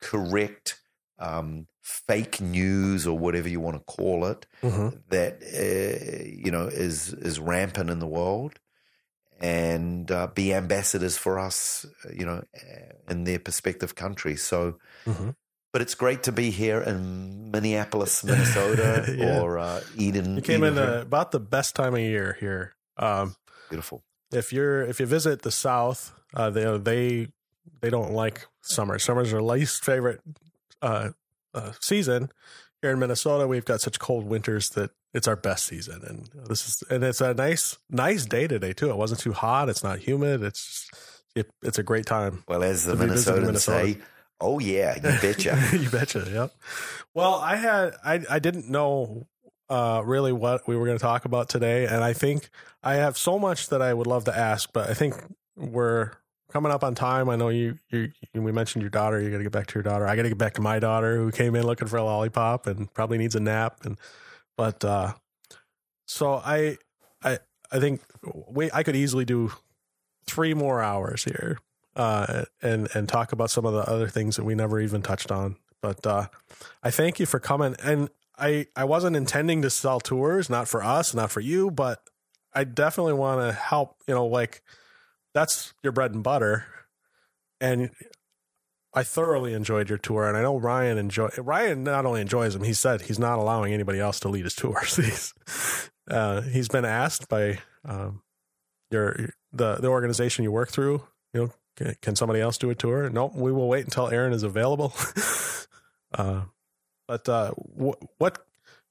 correct um, fake news or whatever you want to call it Mhm. that uh, you know is is rampant in the world, and uh, be ambassadors for us, you know, uh, in their respective countries. So, Mhm. but it's great to be here in Minneapolis, Minnesota, *laughs* Yeah. or uh, Eden. You came in uh, about the best time of year here. Um, beautiful. if you're if you visit the South, uh, they they they don't like summer. Summer's their least favorite uh, uh, season. Here in Minnesota, we've got such cold winters that it's our best season, and this is and it's a nice nice day today too. It wasn't too hot. It's not humid. It's it, it's a great time. Well, as the To be visiting Minnesotans Minnesota. say, oh yeah, you betcha. *laughs* you betcha. Yep. Well, I had I I didn't know uh really what we were going to talk about today, and I think I have so much that I would love to ask, but I think we're coming up on time. I know you you, we mentioned your daughter. You got to get back to your daughter. I got to get back to my daughter who came in looking for a lollipop and probably needs a nap. And but uh so I I I think we I could easily do three more hours here uh, and and talk about some of the other things that we never even touched on. But uh, I thank you for coming. And I I wasn't intending to sell tours, not for us, not for you, but I definitely want to help. You know, like that's your bread and butter, and. I thoroughly enjoyed your tour, and I know Ryan enjoy. Ryan not only enjoys them, he said he's not allowing anybody else to lead his tours. *laughs* he's uh, he's been asked by um, your the the organization you work through. You know, can, can somebody else do a tour? Nope, we will wait until Aaron is available. *laughs* uh, but uh, wh- what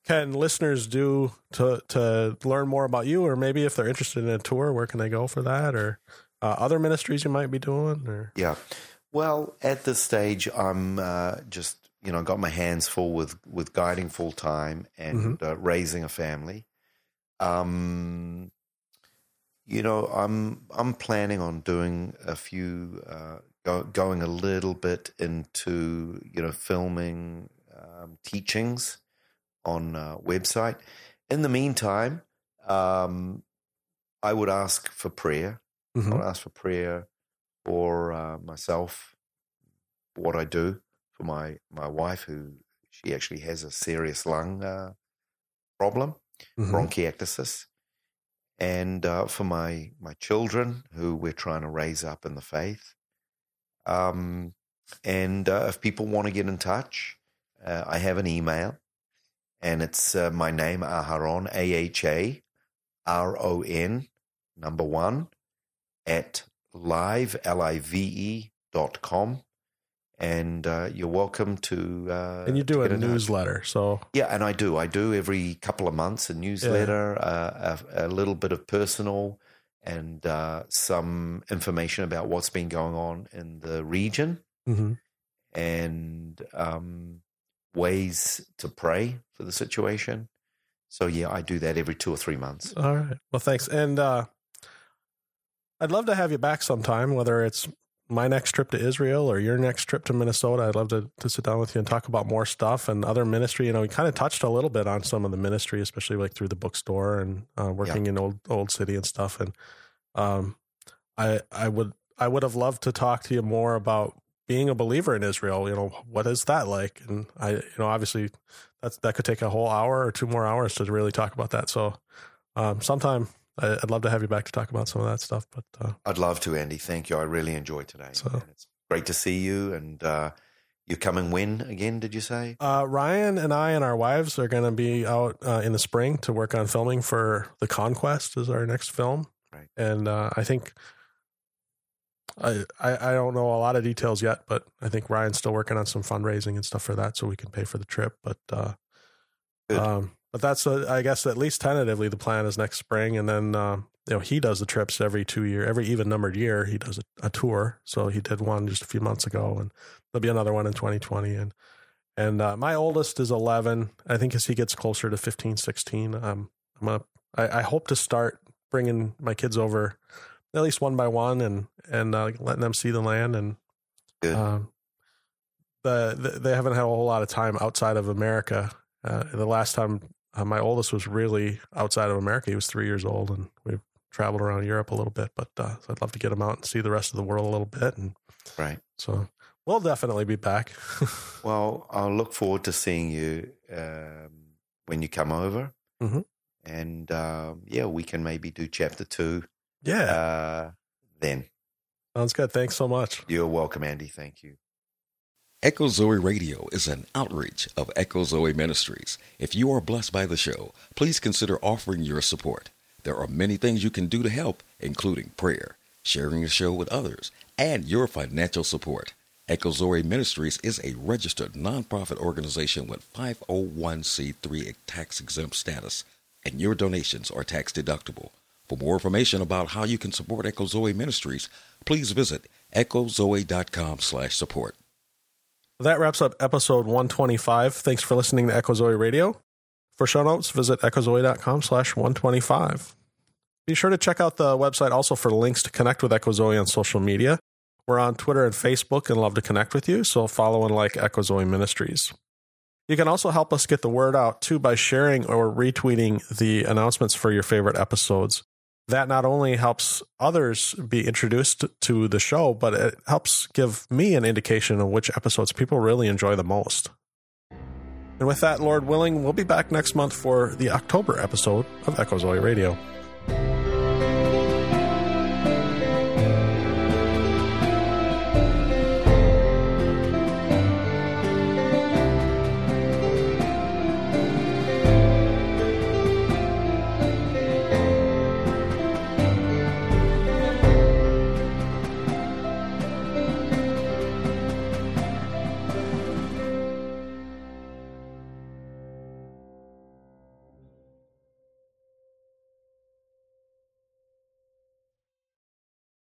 can listeners do to to learn more about you, or maybe if they're interested in a tour, where can they go for that, or uh, other ministries you might be doing, or Yeah. Well, at this stage, I'm uh, just you know got my hands full with with guiding full time and uh, raising a family. Um, you know, I'm I'm planning on doing a few uh, go, going a little bit into you know filming um, teachings on uh, website. In the meantime, um, I would ask for prayer. I Mhm. would ask for prayer for uh, myself, for what I do, for my my wife, who she actually has a serious lung uh, problem, Mhm. bronchiectasis, and uh, for my my children, who we're trying to raise up in the faith. Um, and uh, if people want to get in touch, uh, I have an email, and it's uh, my name Aharon A H A R O N number one at live l i v e dot com, and uh, you're welcome to. Uh, and you do a get in touch. newsletter, so Yeah, and I do. I do every couple of months a newsletter, uh, a, a little bit of personal, and uh, some information about what's been going on in the region, mhm. and um, ways to pray for the situation. So yeah, I do that every two or three months. All right. Well, thanks. And uh, I'd love to have you back sometime, whether it's my next trip to Israel or your next trip to Minnesota. I'd love to, to sit down with you and talk about more stuff and other ministry. You know, we kind of touched a little bit on some of the ministry, especially like through the bookstore and uh, working in old old city and stuff. And um, I I would I would have loved to talk to you more about being a believer in Israel. You know, what is that like? And I, you know, obviously that's that could take a whole hour or two more hours to really talk about that. So um, sometime I- I'd love to have you back to talk about some of that stuff. But uh, I'd love to, Andy. Thank you. I really enjoyed today. So- it's great to see you. And uh, you're coming when again? Did you say? uh, Ryan and I and our wives are going to be out uh, in the spring to work on filming for The Conquest is our next film. Right. And uh, I think I, I I don't know a lot of details yet, but I think Ryan's still working on some fundraising and stuff for that, so we can pay for the trip. But uh, um, but that's uh, I guess at least tentatively the plan is next spring, and then um, you know he does the trips every two year, every even numbered year he does a, a tour. So he did one just a few months ago, and there'll be another one in 2020. And and uh, my oldest is 11. I think as he gets closer to 15, 16, um, I'm a, I, I hope to start bringing my kids over at least one by one and and uh, letting them see the land and Good. um, the, the they haven't had a whole lot of time outside of America. Uh, the last time uh, my oldest was really outside of America, he was three years old, and we've traveled around Europe a little bit. But uh, so I'd love to get him out and see the rest of the world a little bit, and Right. so we'll definitely be back. *laughs* Well, I'll look forward to seeing you um, when you come over. Mhm. And um, yeah, we can maybe do chapter two Yeah. Uh, then Sounds good. Thanks so much. you're welcome, Andy. Thank you. Echo Zoe Radio is an outreach of Echo Zoe Ministries. If you are blessed by the show, please consider offering your support. There are many things you can do to help, including prayer, sharing the show with others, and your financial support. Echo Zoe Ministries is a registered nonprofit organization with 501c3 tax exempt status, and your donations are tax deductible. For more information about how you can support Echo Zoe Ministries, please visit echozoe.com slash support. That wraps up episode 125. Thanks for listening to Echo Zoe Radio. For show notes, visit echozoe.com slash 125. Be sure to check out the website also for links to connect with Echo Zoe on social media. We're on Twitter and Facebook and love to connect with you, so follow and like Echo Zoe Ministries. You can also help us get the word out too by sharing or retweeting the announcements for your favorite episodes. That not only helps others be introduced to the show, but it helps give me an indication of which episodes people really enjoy the most. And with that, Lord willing, we'll be back next month for the October episode of Echo Zoe Radio.